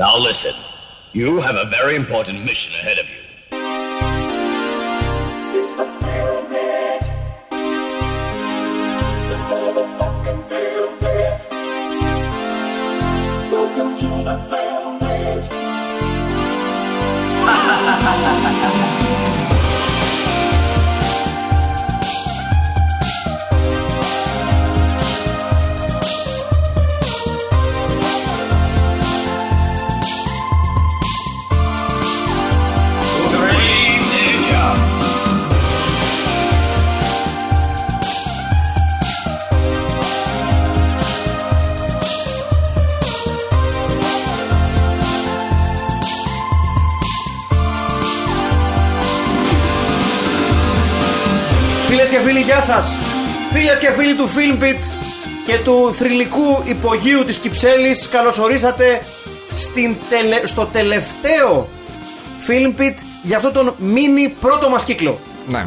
Now listen. You have a very important mission ahead of you. It's the Film Bit. The motherfucking Film Bit. Welcome to the Film Bit. γεια σας! Φίλες και φίλοι του Filmpit και του θρηλυκού υπογείου της Κυψέλης, καλωσορίσατε στην τελε- στο τελευταίο Filmpit για αυτόν τον μίνι πρώτο μας κύκλο. Ναι.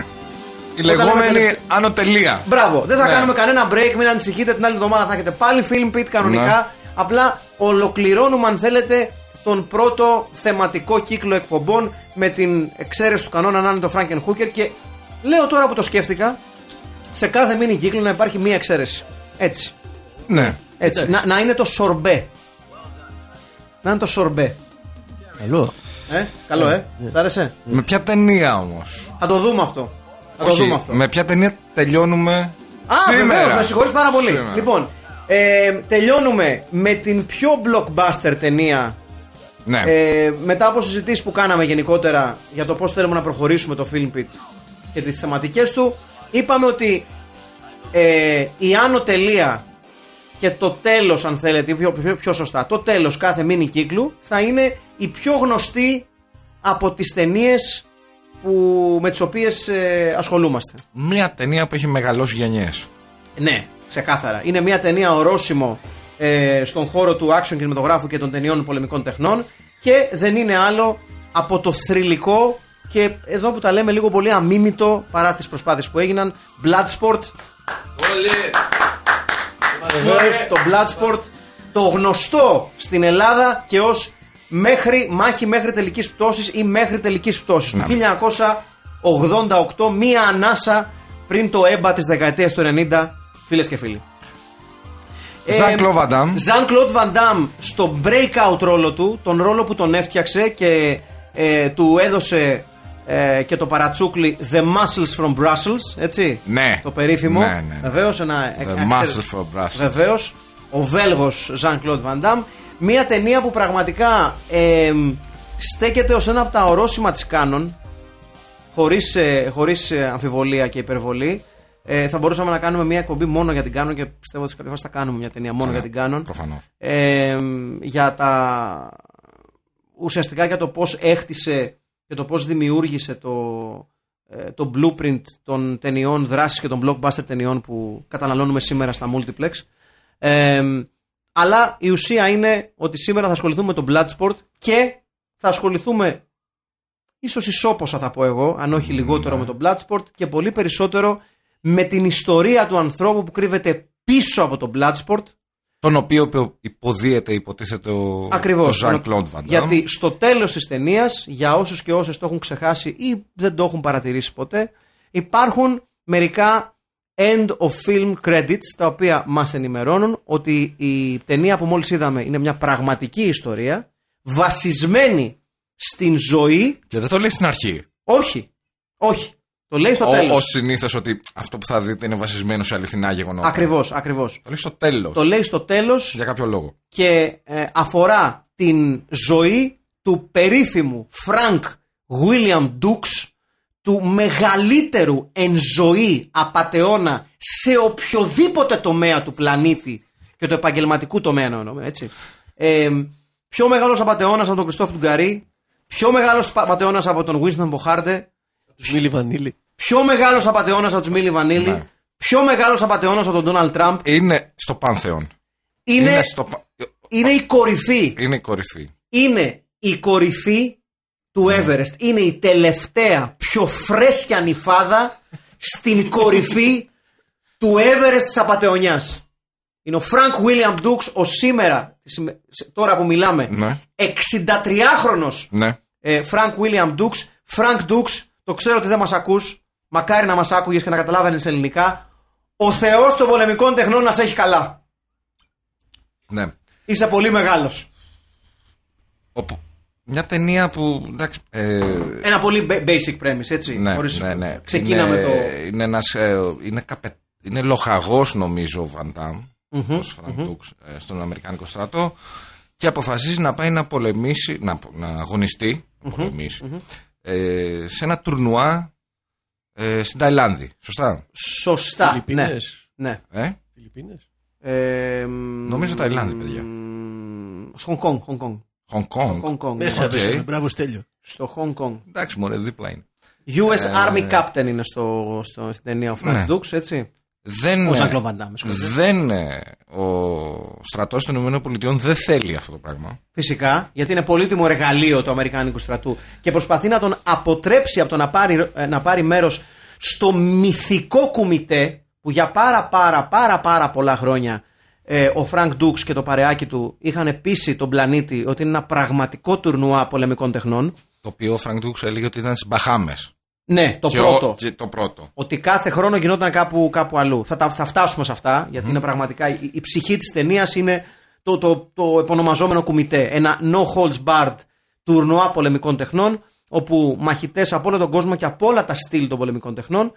Η κάναμε λεγόμενη τελευ- ανωτελεία. Μπράβο, δεν θα Ναι. κάνουμε κανένα break, μην ανησυχείτε, την άλλη εβδομάδα θα έχετε πάλι Filmpit κανονικά. Ναι. Απλά ολοκληρώνουμε, αν θέλετε, τον πρώτο θεματικό κύκλο εκπομπών με την εξαίρεση του κανόνα να είναι το Franken Hooker και λέω τώρα που το σκέφτηκα, σε κάθε μίνι κύκλο να υπάρχει μία εξαίρεση. Έτσι. Ναι. Έτσι. Να, να είναι το σορμπέ. Να είναι το σορμπέ. Καλό. Ε, καλό, ε. Σ' άρεσε; Με ποια ταινία όμως; Θα το δούμε αυτό. Θα το δούμε αυτό. Με ποια ταινία τελειώνουμε Α, σήμερα; βεβαίως, με συγχωρείς πάρα πολύ. Σήμερα. Λοιπόν, ε, τελειώνουμε με την πιο blockbuster ταινία Ναι. ε, μετά από συζητήσεις που κάναμε γενικότερα για το πώς θέλουμε να προχωρήσουμε το Film Pit και τις θεματικές του, είπαμε ότι ε, η άνω τελεία και το τέλος αν θέλετε, ή πιο, πιο, πιο σωστά, το τέλος κάθε μίνι κύκλου θα είναι η πιο γνωστή από τις ταινίες που, με τις οποίες ε, ασχολούμαστε. Μια ταινία που έχει μεγαλώσει γενιές. Ναι, ξεκάθαρα. Είναι μια ταινία ορόσημο ε, στον χώρο του action κινηματογράφου και των ταινιών πολεμικών τεχνών και δεν είναι άλλο από το θρηλυκό και εδώ που τα λέμε λίγο πολύ αμίμητο παρά τις προσπάθειες που έγιναν Bloodsport. Βεβαίως το Bloodsport το γνωστό στην Ελλάδα και ως μέχρι, μάχη μέχρι τελικής πτώσης ή μέχρι τελικής πτώσης. Του 1988 μία ανάσα πριν το έμπα της δεκαετίας του 90 φίλες και φίλοι. Ζαν Κλο Βαντάμ. Ζαν Κλοντ Βαντάμ στο breakout ρόλο του, τον ρόλο που τον έφτιαξε και ε, του έδωσε ε, και το παρατσούκλι The Muscles from Brussels, έτσι. Ναι. Το περίφημο. Ναι, ναι. Βεβαίως ένα. The ένα- Muscle from Brussels. Βεβαίως. Ο Βέλγος Ζαν Κλοντ Βαντάμ. Μια ταινία που πραγματικά ε, στέκεται ως ένα από τα ορόσημα της Κάνων χωρίς, ε, χωρίς ε, αμφιβολία και υπερβολή. Ε, θα μπορούσαμε να κάνουμε μια εκπομπή μόνο για την Κάνων και πιστεύω ότι σε κάποια φάση θα κάνουμε μια ταινία μόνο για την Κάνων. Προφανώς. Ε, για τα ουσιαστικά για το πώς έχτισε και το πώς δημιούργησε το, ε, το blueprint των ταινιών δράσης και των blockbuster ταινιών που καταναλώνουμε σήμερα στα multiplex. Ε, αλλά η ουσία είναι ότι σήμερα θα ασχοληθούμε με το Bloodsport και θα ασχοληθούμε ίσως ισόποσα θα πω εγώ, αν όχι λιγότερο με το Bloodsport και πολύ περισσότερο με την ιστορία του ανθρώπου που κρύβεται πίσω από το Bloodsport Τον οποίο υπο- υποδίεται, υποτίθεται ο, Ακριβώς. ο Ζαν Κλοντ Βαντάμ. Γιατί στο τέλος της ταινίας, για όσους και όσες το έχουν ξεχάσει ή δεν το έχουν παρατηρήσει ποτέ, υπάρχουν μερικά end of film credits τα οποία μας ενημερώνουν ότι η ταινία που μόλις είδαμε είναι μια πραγματική ιστορία βασισμένη στην ζωή. Και δεν το λέει στην αρχή. Όχι, όχι. Το λέει στο τέλος. Ω συνήθως ότι αυτό που θα δείτε είναι βασισμένο σε αληθινά γεγονότα. Ακριβώς, ακριβώς. Το λέει στο τέλος. Το λέει στο τέλος Για κάποιο λόγο. και ε, αφορά την ζωή του περίφημου Frank William Dukes του μεγαλύτερου εν ζωή απατεώνα σε οποιοδήποτε τομέα του πλανήτη και του επαγγελματικού τομέα εννοούμε, έτσι. Ε, πιο μεγάλος απατεώνας από τον Κριστόφ Τουγκαρί, πιο μεγάλος απατεώνας από τον Winston Μποχάρντε, Του Μίλι Βανίλη. Πιο μεγάλος απατεώνας από τους Μίλι Βανίλη, Ναι. πιο μεγάλος απατεώνας από τον Ντόναλτ Τραμπ. Είναι στο Πάνθεον. Είναι, στο... πα- είναι η κορυφή είναι η κορυφή. είναι η κορυφή του Everest. Είναι η τελευταία πιο φρέσκια νυφάδα στην κορυφή του Everest της απατεωνιάς. Είναι ο Frank William Dukes, ο σήμερα, σε- τώρα που μιλάμε, Ναι. 63χρονος Ναι. ε, Frank William Dukes. Frank Dukes, το ξέρω ότι δεν μας ακούς, μακάρι να μας άκουγες και να καταλάβαινες ελληνικά. Ο Θεός των πολεμικών τεχνών να σε έχει καλά. ναι. Είσαι πολύ μεγάλος. Οπό- Μια ταινία που. Εντάξει, ε, Ένα πολύ ba- basic premise, έτσι. ναι, χωρίς- ναι, ναι. Ξεκίναμε είναι, το... Είναι, ένας, ε, είναι, καπε, είναι λοχαγός νομίζω ο Βαντάμ, ως Frank Dukes, ε, στον Αμερικάνικο στρατό και αποφασίζει να πάει να πολεμήσει, να, να αγωνιστεί, να πολεμήσει, ε, σε ένα τουρνουά ε, στην Ταϊλάνδη. Σωστά; Σωστά. Ναι. Φιλιππίνες. ναι. Ε; Φιλιππίνες. Ε, μ, Νομίζω Ταϊλάνδη, παιδιά. μ, Στο Hong Kong. Hong Kong. Hong Kong. Hong Kong, ναι. Μέσα, Οk. μέσα. Μπράβο, Στέλιο. Στο Hong Kong. Εντάξει, μωρέ, δίπλα είναι. US Army Captain είναι στο, στο, στην ταινία ο Frank Ναι. Dux, έτσι. Δεν, Ο ε, Jean-Claude Van Damme, με συγχωρείτε. δεν, ε, ο στρατός των ΗΠΑ δεν θέλει αυτό το πράγμα. Φυσικά, γιατί είναι πολύτιμο εργαλείο του Αμερικάνικου στρατού και προσπαθεί να τον αποτρέψει από το να πάρει, ε, να πάρει μέρος στο μυθικό κουμιτέ που για πάρα πάρα πάρα πάρα πολλά χρόνια ε, ο Φρανκ Ντούξ και το παρεάκι του είχαν πείσει τον πλανήτη ότι είναι ένα πραγματικό τουρνουά πολεμικών τεχνών. Το οποίο ο Φρανκ Ντούξ έλεγε ότι ήταν στις Μπαχάμες. Ναι, το πρώτο. το πρώτο. Ότι κάθε χρόνο γινόταν κάπου, κάπου αλλού. Θα, τα, θα φτάσουμε σε αυτά, γιατί είναι πραγματικά. Η, η ψυχή της ταινίας είναι το, το, το επωνομαζόμενο κουμιτέ. Ένα no holds barred τουρνουά πολεμικών τεχνών, όπου μαχητές από όλο τον κόσμο και από όλα τα στυλ των πολεμικών τεχνών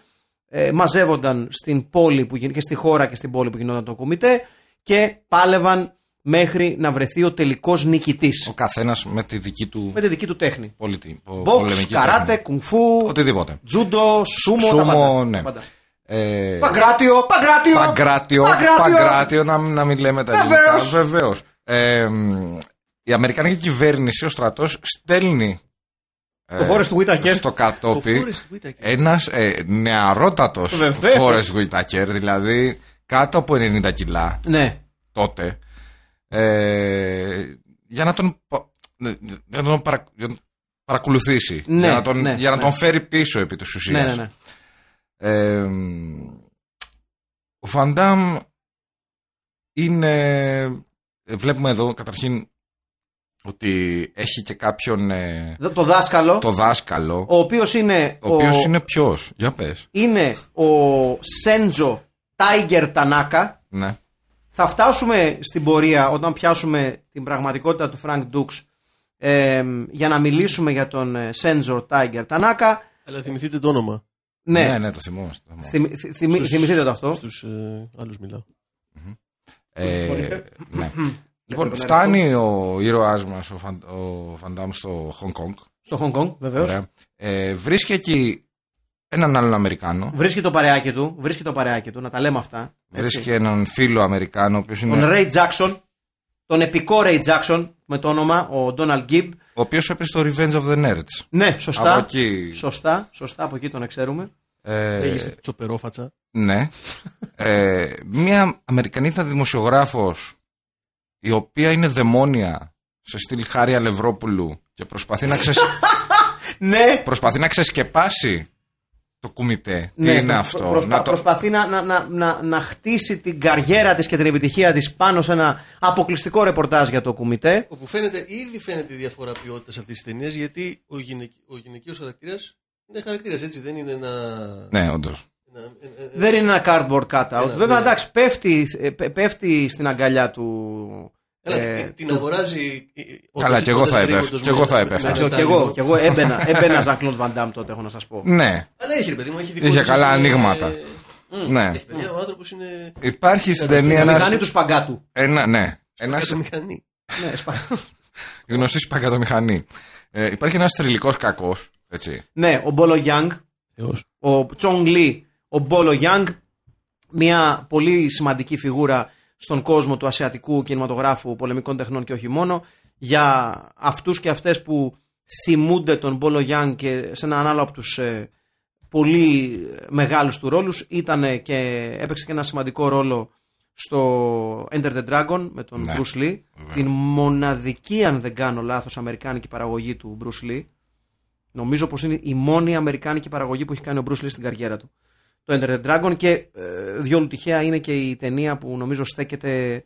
ε, μαζεύονταν στην πόλη που, γιν- και στη χώρα και στην πόλη που γινόταν το κουμιτέ και πάλευαν μέχρι να βρεθεί ο τελικός νικητής. Ο καθένας με τη δική του Με τη δική του τέχνη. πολιτι... πο- Box, πολεμική καράτε, τέχνη. κουνφού, Οτιδήποτε. τζούντο, σούμο, τα Σούμο, πάντα. ναι. Τα πάντα. Ε, Παγκράτιο, παγκράτιο! Παγκράτιο, Παγκράτιο! Παγκράτιο, να, να μην λέμε τα ελληνικά. Βεβαίως. Βεβαίως. Ε, μ, η Αμερικανική κυβέρνηση, ο στρατός, στέλνει Το Forrest Whitaker. στο Ο κατόπι Forrest Whitaker. ένας ε, νεαρότατος Βεβαίως. Forrest Whitaker, δηλαδή κάτω από 90 κιλά Ναι. τότε, ε, για να τον, πα- για να τον παρα- για να τον παρακολουθήσει, Ναι, για να τον, ναι, για να ναι. τον φέρει πίσω επί της Ναι, ουσίας. ναι, ναι. Ε, ο Φαντάμ είναι. ε, Βλέπουμε εδώ καταρχήν ότι έχει και κάποιον. ε, Δ- Το δάσκαλο, το δάσκαλο. ο οποίος είναι Ο οποίος είναι ποιος, για πες. είναι ο Σέντζο Τάιγκερ Τανάκα. Ναι. Θα φτάσουμε στην πορεία όταν πιάσουμε την πραγματικότητα του Φρανκ Ντούξ ε, για να μιλήσουμε για τον ε, Σέντζο Τάιγκερ Τανάκα. Αλλά θυμηθείτε το όνομα. Ναι, ναι, ναι, το θυμόμαστε. το θυμόμαστε. θυμη- θυ- θυμη- Στους- θυμηθείτε το αυτό. Στους ε, άλλους μιλάω. Ε, ναι. λοιπόν, να φτάνει ο ήρωάς μας, ο, Φαν, ο Φαντάμ, στο Χονγκ Κονγκ. Στο Hong Kong, βεβαίως. Ωραία. Ε, βρίσκει εκεί έναν άλλον Αμερικάνο. Βρίσκει το παρεάκι του, βρίσκει το παρεάκι του, να τα λέμε αυτά. έτσι. Βρίσκει έναν φίλο Αμερικάνο, ο οποίος είναι Τον Ray Jackson, τον επικό Ray Jackson με το όνομα, ο Donald Gibb. Ο οποίος έπεσε στο Revenge of the Nerds. Ναι, σωστά. Από εκεί. Σωστά, σωστά, από εκεί τον ξέρουμε. Ε, Έχεις τσοπερόφατσα. ναι. ε, μια Αμερικανίδα δημοσιογράφος η οποία είναι δαιμόνια σε στυλ Χάρη Αλευρόπουλου και προσπαθεί να, ξεσ... Ναι, προσπαθεί να ξεσκεπάσει το κουμιτέ. Τι ναι, είναι προ- αυτό; προσπα- να το... Προσπαθεί να, να, να, να, να χτίσει την καριέρα της και την επιτυχία της πάνω σε ένα αποκλειστικό ρεπορτάζ για το κουμιτέ. Όπου φαίνεται, ήδη φαίνεται η διαφορά ποιότητας αυτής της ταινίας γιατί ο, γυναικ, ο γυναικείος χαρακτήρας είναι χαρακτήρας, έτσι. Δεν είναι ένα. Ναι, όντως. Ναι. ένα- ε, ε, Δεν είναι ένα cardboard cutout. Ένα, Βέβαια, ναι. εντάξει, πέφτει, ε, πέ- πέφτει στην αγκαλιά του. Έλα, ε, την- την αγοράζει. ε, ε, Καλά, όντας- κι εγώ όντας θα γρήγορος έπεφτα, με- κι εγώ θα με- έπεφτα. με ξέρω, μετά κι εγώ, λίγο. κι εγώ έμπαινα, έμπαινα Jean-Claude Van Damme τότε, έχω να σας πω. Ναι, Αλλά έχει ρε παιδί μου, έχει δικό Είχε του καλά σύστημα, ανοίγματα. ε, ναι. Έχει παιδιά, ο άνθρωπος είναι. Υπάρχει στην Ένα ταινία Η ένας... μηχανή του σπαγκάτου. Ένα, ναι. Ένας Κάτω μηχανή. ναι, σπα- γνωστή σπαγκατομηχανή. Ε, υπάρχει ένας θρηλυκός κακός, έτσι. ναι, ο Μπόλο Γιάνγκ, Θεός. ο Τσόνγκ Λί, ο Μπόλο Γιάνγκ, μια πολύ σημαντική φιγούρα στον κόσμο του ασιατικού κινηματογράφου πολεμικών τεχνών και όχι μόνο, για αυτούς και αυτές που θυμούνται τον Μπόλο Γιάνγκ και σε έναν άλλο από τους ε, πολύ μεγάλους του ρόλους ήταν και έπαιξε και ένα σημαντικό ρόλο στο Enter the Dragon με τον Ναι, Bruce Lee. την μοναδική αν δεν κάνω λάθος αμερικάνικη παραγωγή του Bruce Lee. Νομίζω πως είναι η μόνη αμερικάνικη παραγωγή που έχει κάνει ο Bruce Lee στην καριέρα του το Enter the Dragon και ε, διόλου τυχαία είναι και η ταινία που νομίζω στέκεται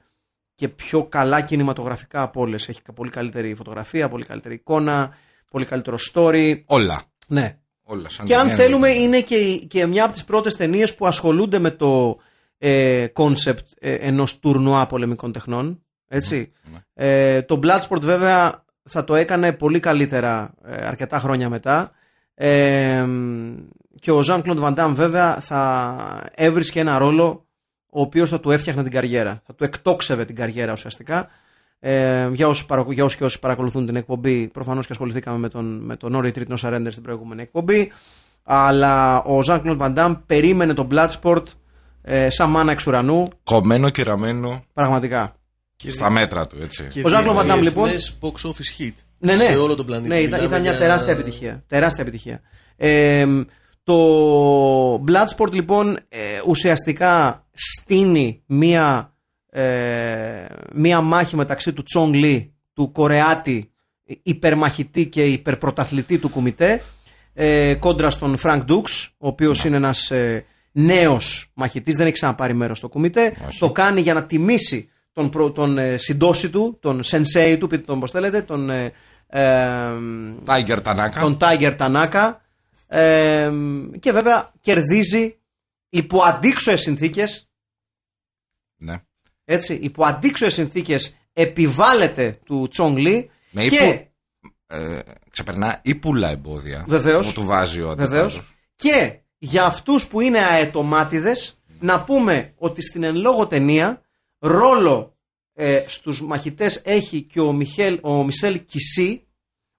και πιο καλά κινηματογραφικά από όλες. Έχει πολύ καλύτερη φωτογραφία, πολύ καλύτερη εικόνα, πολύ καλύτερο story. Όλα. Ναι. Όλα σαν Και αν ταινία θέλουμε είναι- είναι και, και μια από τις πρώτες ταινίες που ασχολούνται με το ε, concept ε, ενός τουρνουά πολεμικών τεχνών. Έτσι. Ε, το Bloodsport βέβαια θα το έκανε πολύ καλύτερα ε, αρκετά χρόνια μετά. Ε, και ο Jean-Claude Van Damme βέβαια θα έβρισκε ένα ρόλο ο οποίος θα του έφτιαχνε την καριέρα. Θα του εκτόξευε την καριέρα ουσιαστικά. Ε, για, όσους παρακο- για όσους και όσοι παρακολουθούν την εκπομπή, προφανώς και ασχοληθήκαμε με τον, με τον No Retreat No Surrender στην προηγούμενη εκπομπή. Αλλά ο Jean-Claude Van Damme περίμενε τον Bloodsport ε, σαν μάνα εξ ουρανού. Κομμένο και ραμμένο Πραγματικά. στα μέτρα του, έτσι. Και Ο Jean-Claude Van Damme, διεθνές λοιπόν- box office hit. Ναι, ναι. Σε όλο τον πλανήτη. Ναι, ήταν, Μιλάμε ήταν μια για- τεράστια επιτυχία. Τεράστια επιτυχία. Ε, το Bloodsport λοιπόν ε, ουσιαστικά στείνει μία, ε, μία μάχη μεταξύ του Τσόνγκ Λι, του Κορεάτη υπερμαχητή και υπερπρωταθλητή του Κουμιτέ ε, κόντρα στον Φρανκ Ντούξ ο οποίος είναι ένας ε, νέος μαχητής δεν έχει ξαναπάρει μέρος στο Κουμιτέ. Το κάνει για να τιμήσει τον, προ, τον ε, shidoshi του τον sensei του πείτε τον πως θέλετε τον, ε, ε, Tiger Tanaka. τον Tiger Tanaka ε, και βέβαια κερδίζει υπό αντίξοες συνθήκες Ναι. έτσι, υπό αντίξωες συνθήκες επιβάλλεται του Τσόνγκ Λι Με και ύπου- Ε, ξεπερνά ύπουλα εμπόδια Βεβαίως. που του βάζει ο Βεβαίως. αντίπαλος. Και για αυτούς που είναι αετομάτιδες να πούμε ότι στην εν λόγω ταινία ρόλο ε, στους μαχητές έχει και ο, Μιχέλ, ο Μισελ Κισί,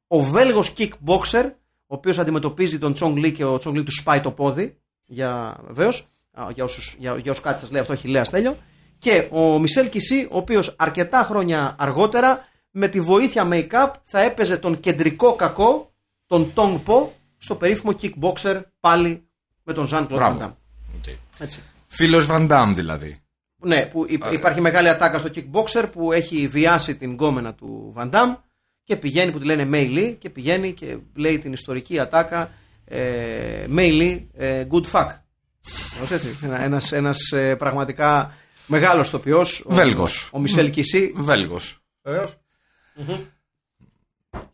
ο Βέλγος kickboxer, ο οποίος αντιμετωπίζει τον Τσόνγκ Λί και ο Τσόνγκ Λί του σπάει το πόδι, για, βεβαίως, Α, για όσους, για, για όσους κάτι σας λέει αυτό έχει λέει, α, Στέλιο, και ο Μισελ Κισί, ο οποίος αρκετά χρόνια αργότερα με τη βοήθεια make-up θα έπαιζε τον κεντρικό κακό, τον Tong Po, στο περίφημο kickboxer πάλι με τον Ζαν Μπράβο. Κλοντ Οκ. Έτσι. Φίλος Van Damme δηλαδή. Ναι, που υ- υπάρχει μεγάλη ατάκα στο kickboxer που έχει βιάσει την γκόμενα του Van Damme και πηγαίνει που τη λένε Mei Lee και πηγαίνει και λέει την ιστορική ατάκα ε, Mei Lee, ε, good fuck. Ως έτσι. Ένα- Ένας, ένας ε, πραγματικά μεγάλος τοπιός. ο- Βέλγος. Ο Μισελ Κισί. Βέλγος.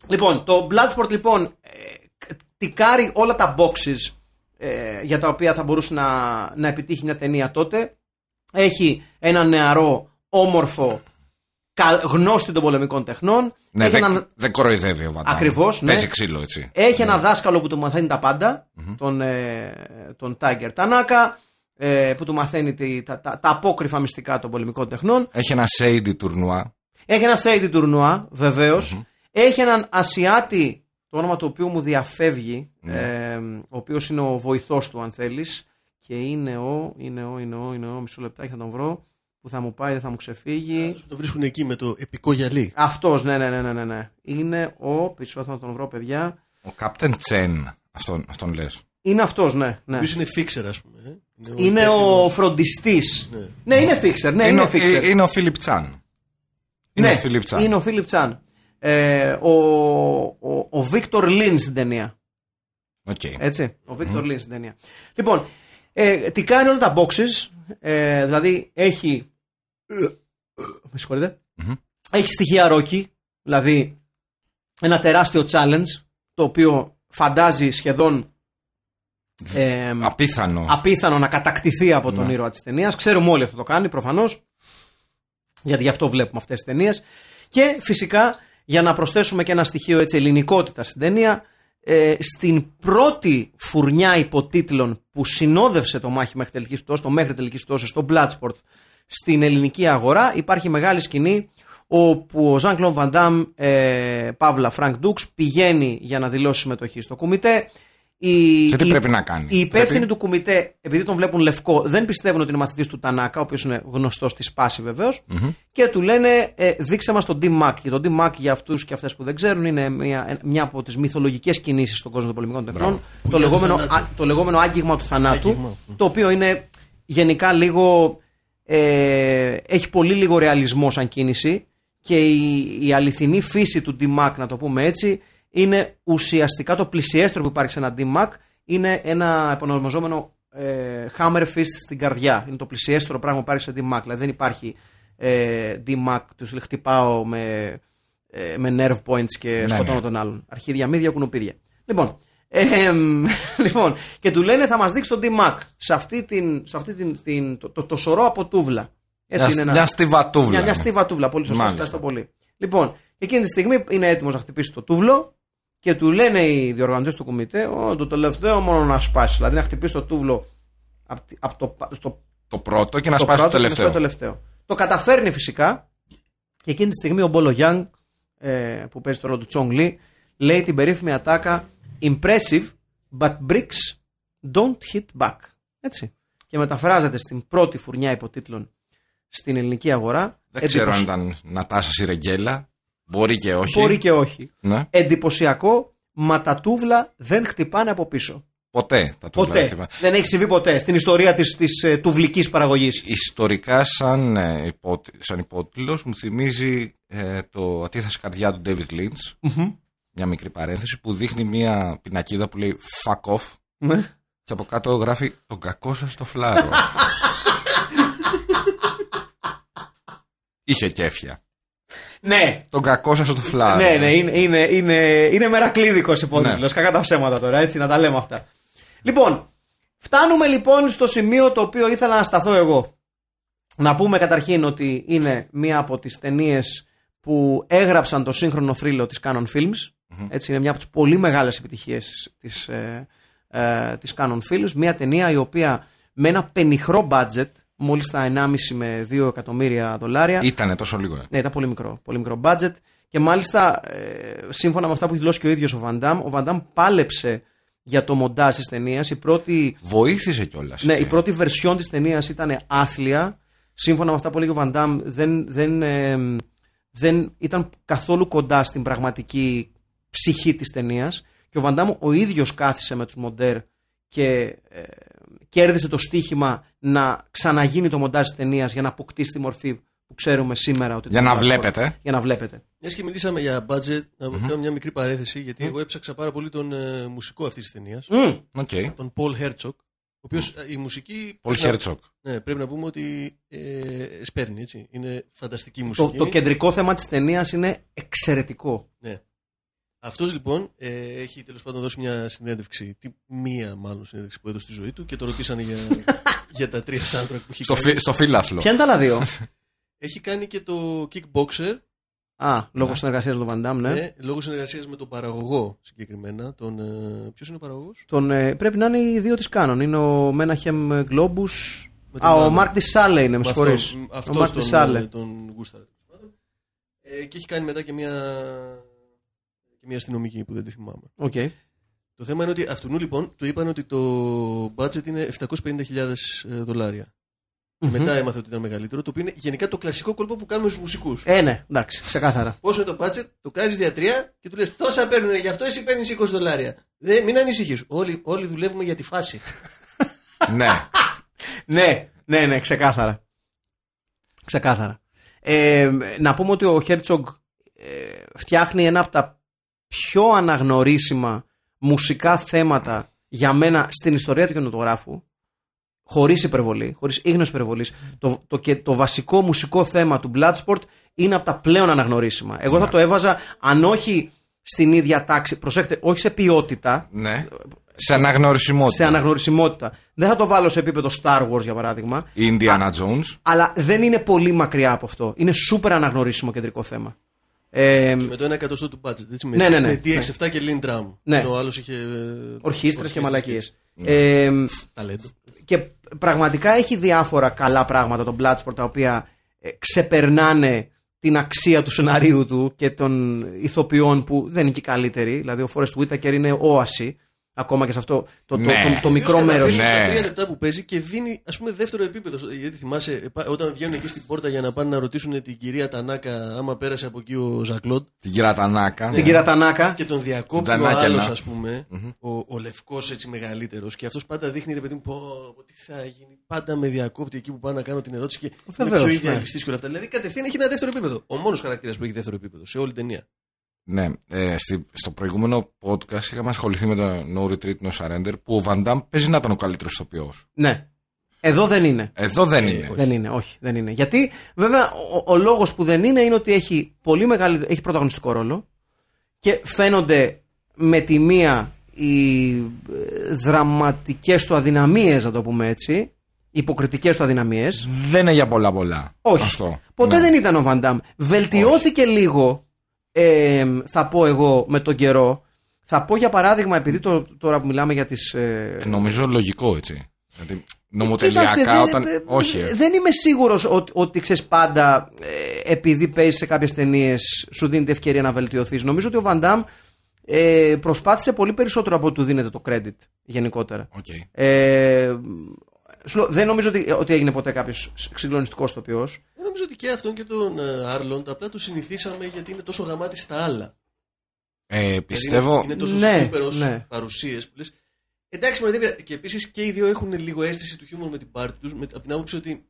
Λοιπόν, το Bloodsport λοιπόν ε, κ- τικάρει όλα τα boxes ε, για τα οποία θα μπορούσε να, να επιτύχει μια ταινία τότε. Έχει ένα νεαρό, όμορφο, καλ- γνώστη των πολεμικών τεχνών. Ναι, έχει, δεν έναν, δεν κοροϊδεύει ο Van Damme. Ακριβώς, ναι. Παίζει ξύλο έτσι. έχει ένα δάσκαλο που του μαθαίνει τα παντα τον, ε, τον Tiger Tanaka, ε, που του μαθαίνει τη- τα, τα, τα απόκριφα μυστικά των πολεμικών τεχνών. Έχει ένα shady τουρνουά. Έχει ένα Σέιντι τουρνουά, βεβαίως. Έχει έναν Ασιάτη, το όνομα του οποίου μου διαφεύγει, ε, ο οποίος είναι ο βοηθός του, αν θέλεις. Και είναι ο, είναι ο, είναι ο, είναι ο, μισό λεπτάκι θα τον βρω, που θα μου πάει, δεν θα μου ξεφύγει. Αυτούς που το βρίσκουν εκεί με το επικό γυαλί. Αυτός, ναι, ναι, ναι, ναι, ναι, ναι. Είναι ο, πίσω θα τον βρω, παιδιά. Ο Captain Chen. Αυτόν, αυτόν λες. Είναι αυτός, ναι. ναι. Ο οποίος είναι fixer, ας πούμε. ε. Είναι ο υπεύθυνος. φροντιστής. Ναι. Ναι, είναι fixer, ναι, είναι, είναι ο, fixer. ε, είναι ο Φίλιπ Τσάν. Είναι ναι, ο Φίλιπ Τσάν. Είναι ο Φίλιπ Τσάν. Ε, ο, ο, ο Βίκτορ Λίν στην ταινία. Οκ. Έτσι. Ο Βίκτορ Λίν στην ταινία. Λοιπόν, ε, τι κάνει όλα τα boxes. Ε, δηλαδή έχει. Με συγχωρείτε. Έχει στοιχεία Rocky. Δηλαδή ένα τεράστιο challenge το οποίο φαντάζει σχεδόν ε, Απίθανο. απίθανο να κατακτηθεί από τον ήρωα της ταινίας. Ξέρουμε όλοι αυτό το κάνει προφανώς. Γιατί γι' αυτό βλέπουμε αυτές τις ταινίες. Και φυσικά για να προσθέσουμε και ένα στοιχείο έτσι ελληνικότητα στην ταινία, ε, στην πρώτη φουρνιά υποτίτλων που συνόδευσε το μάχη μέχρι τελικής πτώσης, το μέχρι τελικής πτώσης, στο Bloodsport στην ελληνική αγορά υπάρχει μεγάλη σκηνή όπου ο Ζαν Κλον Βαντάμ, ε, Παύλα Φρανκ Ντούξ, πηγαίνει για να δηλώσει συμμετοχή στο Κουμιτέ. Η, Και τι η- πρέπει να κάνει; Οι υπεύθυνοι Πρέπει- του Κουμιτέ, επειδή τον βλέπουν λευκό, δεν πιστεύουν ότι είναι μαθητής του Τανάκα, ο οποίος είναι γνωστός τοις πάσι βεβαίως, και του λένε ε, δείξε μας τον Dim Mak. Και το Dim Mak για αυτούς και αυτές που δεν ξέρουν είναι μια, μια από τις μυθολογικές κινήσεις στον κόσμο των πολεμικών τεχνών. Το Πουλιά του λεγόμενο, θανάτου. α, το λεγόμενο άγγιγμα του θανάτου. Άγγιγμα. Το οποίο είναι γενικά λίγο. Ε, έχει πολύ λίγο ρεαλισμό σαν κίνηση και η, η αληθινή φύση του D-Mac, να το πούμε έτσι, είναι ουσιαστικά το πλησιέστερο που υπάρχει σε ένα D-Mac, είναι ένα επωνομαζόμενο ε, hammer fist στην καρδιά. Είναι το πλησιέστερο πράγμα που υπάρχει σε D-Mac. Δηλαδή δεν υπάρχει ε, D-Mac, τους χτυπάω με, ε, με nerve points και σκοτώνω ναι. τον άλλον. Αρχίδια, μύδια, κουνουπίδια. Λοιπόν, ε, λοιπόν, και του λένε θα μας δείξει τον D-Mac σε αυτή την, σε αυτή την, την, το, το, το σωρό από τούβλα. Έτσι Μια, είναι ένα- μια στιβατούβλα. μια, μια είναι. στίβα τούβλα, πολύ σωστά. Μάλιστα. Ευχαριστώ πολύ. Λοιπόν, εκείνη τη στιγμή είναι έτοιμος να χτυπήσει το τούβλο και του λένε οι διοργανωτές του κομιτέ, «Ω, το τελευταίο μόνο να σπάσει. Δηλαδή να χτυπήσει το τούβλο από, από το, πα- στο Το πρώτο και να το σπάσει το πρώτο και να σπάσει τελευταίο. το τελευταίο. Το καταφέρνει φυσικά και εκείνη τη στιγμή ο Μπόλο Γιάνγκ ε, που παίζει το ρόλο του Τσόνγκ Λι λέει την περίφημη ατάκα Impressive but bricks don't hit back. Έτσι. Και μεταφράζεται στην πρώτη φουρνιά υποτίτλων στην ελληνική αγορά. Δεν ξέρω αν Εντυπωσι- ήταν Νατάσας Σιρεγγέλα. Μπορεί και όχι. Μπορεί και όχι. Ναι. Εντυπωσιακό, μα τα τούβλα δεν χτυπάνε από πίσω. Ποτέ τα τούβλα Ποτέ. δεν χτυπάνε. Δεν έχει συμβεί ποτέ στην ιστορία της, της ε, τουβλικής παραγωγής. Ιστορικά, σαν, ε, υπότι- σαν υπότιτλος, μου θυμίζει ε, το Αντίθεση καρδιά του David Lynch. Μια μικρή παρένθεση που δείχνει μια πινακίδα που λέει fuck off Ναι. και από κάτω γράφει τον κακό σας το φλάρο. Είχε κέφια. ναι, Τον κακό σας το φλάρο. Ναι, ναι, είναι, είναι, είναι, είναι μερακλείδικος υπότιτλο. Ναι. Κακά τα ψέματα τώρα, έτσι, να τα λέμε αυτά. Λοιπόν, φτάνουμε λοιπόν στο σημείο το οποίο ήθελα να σταθώ εγώ. Να πούμε καταρχήν ότι είναι μία από τις ταινίες που έγραψαν το σύγχρονο θρύλο της Canon Films. Έτσι, είναι μια από τις πολύ μεγάλες επιτυχίες της, ε, ε, της Canon Films. Μια ταινία η οποία με ένα πενιχρό budget, μόλις τα 1,5 με 2 εκατομμύρια δολάρια, Ήτανε τόσο λίγο. ε. ναι, ήταν πολύ μικρό. Πολύ μικρό budget. Και μάλιστα, ε, σύμφωνα με αυτά που έχει δηλώσει και ο ίδιος ο Βαντάμ, ο Βαντάμ πάλεψε για το μοντάζ της ταινίας. Η πρώτη, Βοήθησε κιόλας. ναι, η πρώτη βερσιόν της ταινίας ήταν άθλια. Σύμφωνα με αυτά που λέγει ο Βαντάμ, δεν, δεν, ε, δεν ήταν καθόλου κοντά στην πραγματική ψυχή της ταινίας. Και ο Βαντάμ ο ίδιος κάθισε με τους μοντέρ και ε, κέρδισε το στίχημα να ξαναγίνει το μοντάζ της ταινίας για να αποκτήσει τη μορφή που ξέρουμε σήμερα. Ότι Για το να μοντάζ- βλέπετε. Για να βλέπετε. Μιας και μιλήσαμε για budget, να κάνω μια μικρή παρένθεση, γιατί εγώ έψαξα πάρα πολύ τον ε, μουσικό αυτής της ταινίας, Μμ. Οκ. τον Paul Herzog, ο οποίος η μουσική. Πολ πρέπει να- Χέρτσοκ. Ναι, πρέπει να πούμε ότι ε, σπέρνει, έτσι. Είναι φανταστική Το, μουσική. το κεντρικό θέμα της ταινίας είναι εξαιρετικό. Ναι. Αυτός λοιπόν ε, έχει τέλος πάντων δώσει μια συνέντευξη, τι, μία μάλλον συνέντευξη που έδωσε στη ζωή του και το ρωτήσανε για, για τα τρία soundtrack που έχει Στο, κάνει. φι- στο φύλαθλο. Ποια είναι τα άλλα δύο; Έχει κάνει και το Kickboxer, Α, λόγω συνεργασίας με τον Βαντάμ, ναι. ναι, λόγω συνεργασίας με τον παραγωγό συγκεκριμένα. Τον, ε, Ποιος είναι ο παραγωγός, Τον, ε, πρέπει να είναι οι δύο της Cannon. Είναι ο Μέναχεμ Γκλόμπου. Με Α, τον ο άλλο. Μάρκ Σάλε είναι, με συγχωρείς. Ο Αυτό Μάρκ τον, Σάλε. ε, τον γούσταρα. τέλος πάντων. Ε, και έχει κάνει μετά και μια, και μια αστυνομική που δεν τη θυμάμαι. Οκ. Το θέμα είναι ότι αυτού λοιπόν του είπαν ότι το budget είναι 750.000 δολάρια. Και μετά έμαθε ότι ήταν μεγαλύτερο, το οποίο είναι γενικά το κλασικό κόλπο που κάνουμε στους μουσικούς. Ε, ναι, εντάξει, ξεκάθαρα. Πόσο είναι το budget, το κάνεις δια τρία και του λες: Τόσα παίρνουν, γι' αυτό εσύ παίρνεις 20 δολάρια. Δεν, μην ανησυχείς. Όλοι, όλοι δουλεύουμε για τη φάση. ναι. ναι, ναι, ναι, ξεκάθαρα. Ξεκάθαρα. Ε, να πούμε ότι ο Χέρτσογκ ε, φτιάχνει ένα από τα πιο αναγνωρίσιμα μουσικά θέματα για μένα στην ιστορία του κινηματογράφου. Χωρίς υπερβολή, χωρίς ίγνωση υπερβολής. Το, το, και το βασικό μουσικό θέμα του Bloodsport είναι από τα πλέον αναγνωρίσιμα. Εγώ θα το έβαζα, αν όχι στην ίδια τάξη, προσέχτε, όχι σε ποιότητα, ναι. Σε αναγνωρισιμότητα. σε αναγνωρισιμότητα. Δεν θα το βάλω σε επίπεδο Star Wars για παράδειγμα, Η Indiana Jones. αλλά δεν είναι πολύ μακριά από αυτό. Είναι σούπερ αναγνωρίσιμο κεντρικό θέμα. Ε, με το 1 εκατοστό του budget. Έτσι, με, Ναι, ναι, ναι. με DX7 και Lean Drum. Ναι. Ενώ ο άλλος είχε. ε, Ορχήστρες και ορχήστρες μαλακίες. Ε, Ταλέντο. και πραγματικά έχει διάφορα καλά πράγματα το Bloodsport τα οποία ε, ξεπερνάνε την αξία του σεναρίου του και των ηθοποιών που δεν είναι και οι καλύτεροι. Δηλαδή ο Forrest Whitaker είναι όαση ακόμα και σε αυτό το, το, Ναι. το, το μικρό Ποιος μέρος. καταφέρνει Ναι. Στα τρία λεπτά που παίζει και δίνει ας πούμε δεύτερο επίπεδο. Γιατί θυμάσαι ε, πα- όταν βγαίνουν εκεί στην πόρτα για να πάνε να ρωτήσουν την κυρία Τανάκα άμα πέρασε από εκεί ο Ζακλόντ Την κυρία Τανάκα. Την κυρία Τανάκα. και τον διακόπτει Τον ο Τανάκελα. άλλος, ας πούμε, ο, ο λευκός έτσι μεγαλύτερος. Και αυτός πάντα δείχνει ρε παιδί μου, πω, πω, τι θα γίνει. Πάντα με διακόπτει εκεί που πάω να κάνω την ερώτηση και είναι Βεβαίως, πιο ναι. ιδεαλιστής και όλα αυτά. Δηλαδή κατευθείαν έχει ένα δεύτερο επίπεδο. Ο μόνος χαρακτήρας που έχει δεύτερο επίπεδο σε όλη την ταινία. Ναι, ε, στη- στο προηγούμενο podcast είχαμε ασχοληθεί με το No Retreat No Surrender που ο Van Damme παίζει να ήταν ο καλύτερος ηθοποιός. Ναι. Εδώ δεν είναι. Εδώ δεν είναι. Δεν είναι, όχι, δεν είναι. Γιατί βέβαια ο, ο λόγος που δεν είναι είναι ότι έχει πολύ μεγάλη, έχει πρωταγωνιστικό ρόλο και φαίνονται με τη μία οι ε, δραματικές του αδυναμίες, να το πούμε έτσι, οι υποκριτικές του αδυναμίες. Δεν είναι για πολλά πολλά. Όχι. Αυτό. Ποτέ Ναι. δεν ήταν ο Βαντάμ. Βελτιώθηκε λίγο, ε, θα πω εγώ, με τον καιρό. Θα πω για παράδειγμα, επειδή το, τώρα που μιλάμε για τις... Ε, Ε, Νομίζω λογικό έτσι. Δηλαδή, νομοτελειακά Κοίταξε, δεν, όταν. ε, Όχι. ε. δεν είμαι σίγουρος ότι, ότι ξέρεις πάντα ε, επειδή παίζεις σε κάποιες ταινίες σου δίνει την ευκαιρία να βελτιωθείς. Νομίζω ότι ο Βαντάμ ε, προσπάθησε πολύ περισσότερο από ό,τι του δίνεται το credit γενικότερα. Οκ. Ε, σου λέω, δεν νομίζω ότι, ότι έγινε ποτέ κάποιος συγκλονιστικός ηθοποιός. Εγώ νομίζω ότι και αυτόν και τον ε, Άρλοντ απλά του συνηθίσαμε γιατί είναι τόσο γαμάτι στα άλλα. Ε, πιστεύω. Δηλαδή είναι, είναι τόσο Ναι, σούπερ ως ναι. παρουσίες που λες Εντάξει, μωρέ, δεν πειράζει. και επίσης και οι δύο έχουν λίγο αίσθηση του χιούμορ με την πάρτη τους, από την άποψη ότι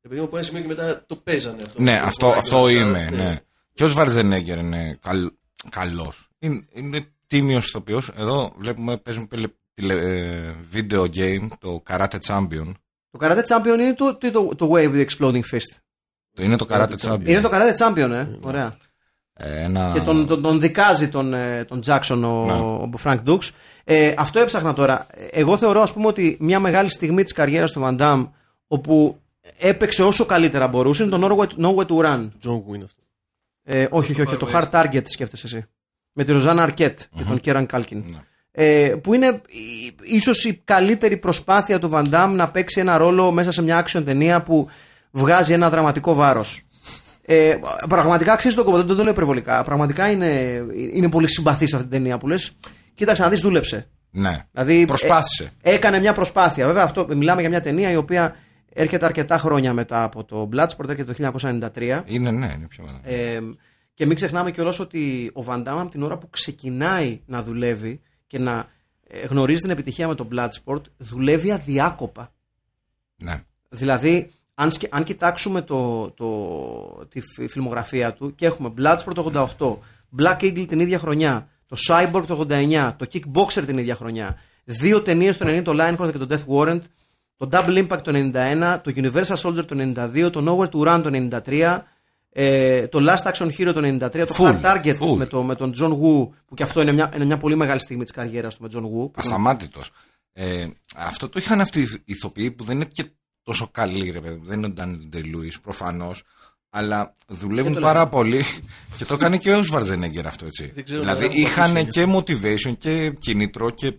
επειδή από ένα σημείο και μετά το παίζανε αυτό. Ναι, Το αυτό, κομμάτι αυτό και όλα είμαι. αυτά. Ναι. Και ο Σβαρζενέγκερ είναι καλ, καλός. Είναι, είναι τίμιος ηθοποιός. Εδώ βλέπουμε παίζουμε πελε, τηλε, ε, video game, το Karate Champion. Το Karate Champion είναι το, το, το, το Wave the Exploding Fist. Το είναι το Karate Karate Champion. Είναι το Karate Champion, ε. Ωραία. Ε, ένα... Και τον, τον, τον δικάζει τον, ε, τον Jackson ο, Ναι. ο Frank Dukes. Ε, αυτό έψαχνα τώρα. Εγώ θεωρώ ας πούμε ότι μια μεγάλη στιγμή της καριέρας του Van Damme όπου έπαιξε όσο καλύτερα μπορούσε είναι το Nowhere, Nowhere to Run. John Wayne αυτό. Ε, όχι, όχι, όχι, το Far Hard Target σκέφτεσαι εσύ. Με τη Ροζάνα Αρκέτ και τον Κέραν Κάλκιν. Ναι. Ε, που είναι η- ίσως η καλύτερη προσπάθεια του Van Damme να παίξει ένα ρόλο μέσα σε μια action ταινία που βγάζει ένα δραματικό βάρος. Ε, πραγματικά αξίζει τον κόπο, δεν το λέω υπερβολικά. Πραγματικά είναι, είναι πολύ συμπαθή αυτή την ταινία που λες. Κοίταξε να δεις, δούλεψε. Ναι. Δηλαδή, Προσπάθησε. ε, έκανε μια προσπάθεια. Βέβαια, αυτό, μιλάμε για μια ταινία η οποία έρχεται αρκετά χρόνια μετά από το Bloodsport, έρχεται το 1993. Είναι, ναι, είναι πιο μεγάλο. Ε, και μην ξεχνάμε κιόλας ότι ο Βαντάμ από την ώρα που ξεκινάει να δουλεύει και να ε, γνωρίζει την επιτυχία με το Bloodsport, δουλεύει αδιάκοπα. Ναι. Δηλαδή, αν, σκε- αν κοιτάξουμε το, το, τη φι- φιλμογραφία του και έχουμε Bloodsport το 88, Black Eagle την ίδια χρονιά, το Cyborg το 89, το Kickboxer την ίδια χρονιά, δύο ταινίες το 90, το Lionheart και το Death Warrant, το Double Impact το 91, το Universal Soldier το 92, το Nowhere to Run το 93, ε, το Last Action Hero το 93, το Full, Hard Target full. με, το, με τον John Woo, που και αυτό είναι μια, είναι μια πολύ μεγάλη στιγμή της καριέρας του με John Woo. Ασταμάτητος. Ε, αυτό το είχαν αυτοί οι ηθοποιοί που δεν είναι και τόσο καλοί, ρε παιδί. μου. Δεν είναι ο Ντάνιλ Ντελούις, προφανώς. Αλλά δουλεύουν το πάρα πολύ. και το έκανε και ο Σβαρζενέγκερ αυτό έτσι. Δεν ξέρω δηλαδή να έχω είχαν ακούσει και motivation και κίνητρο και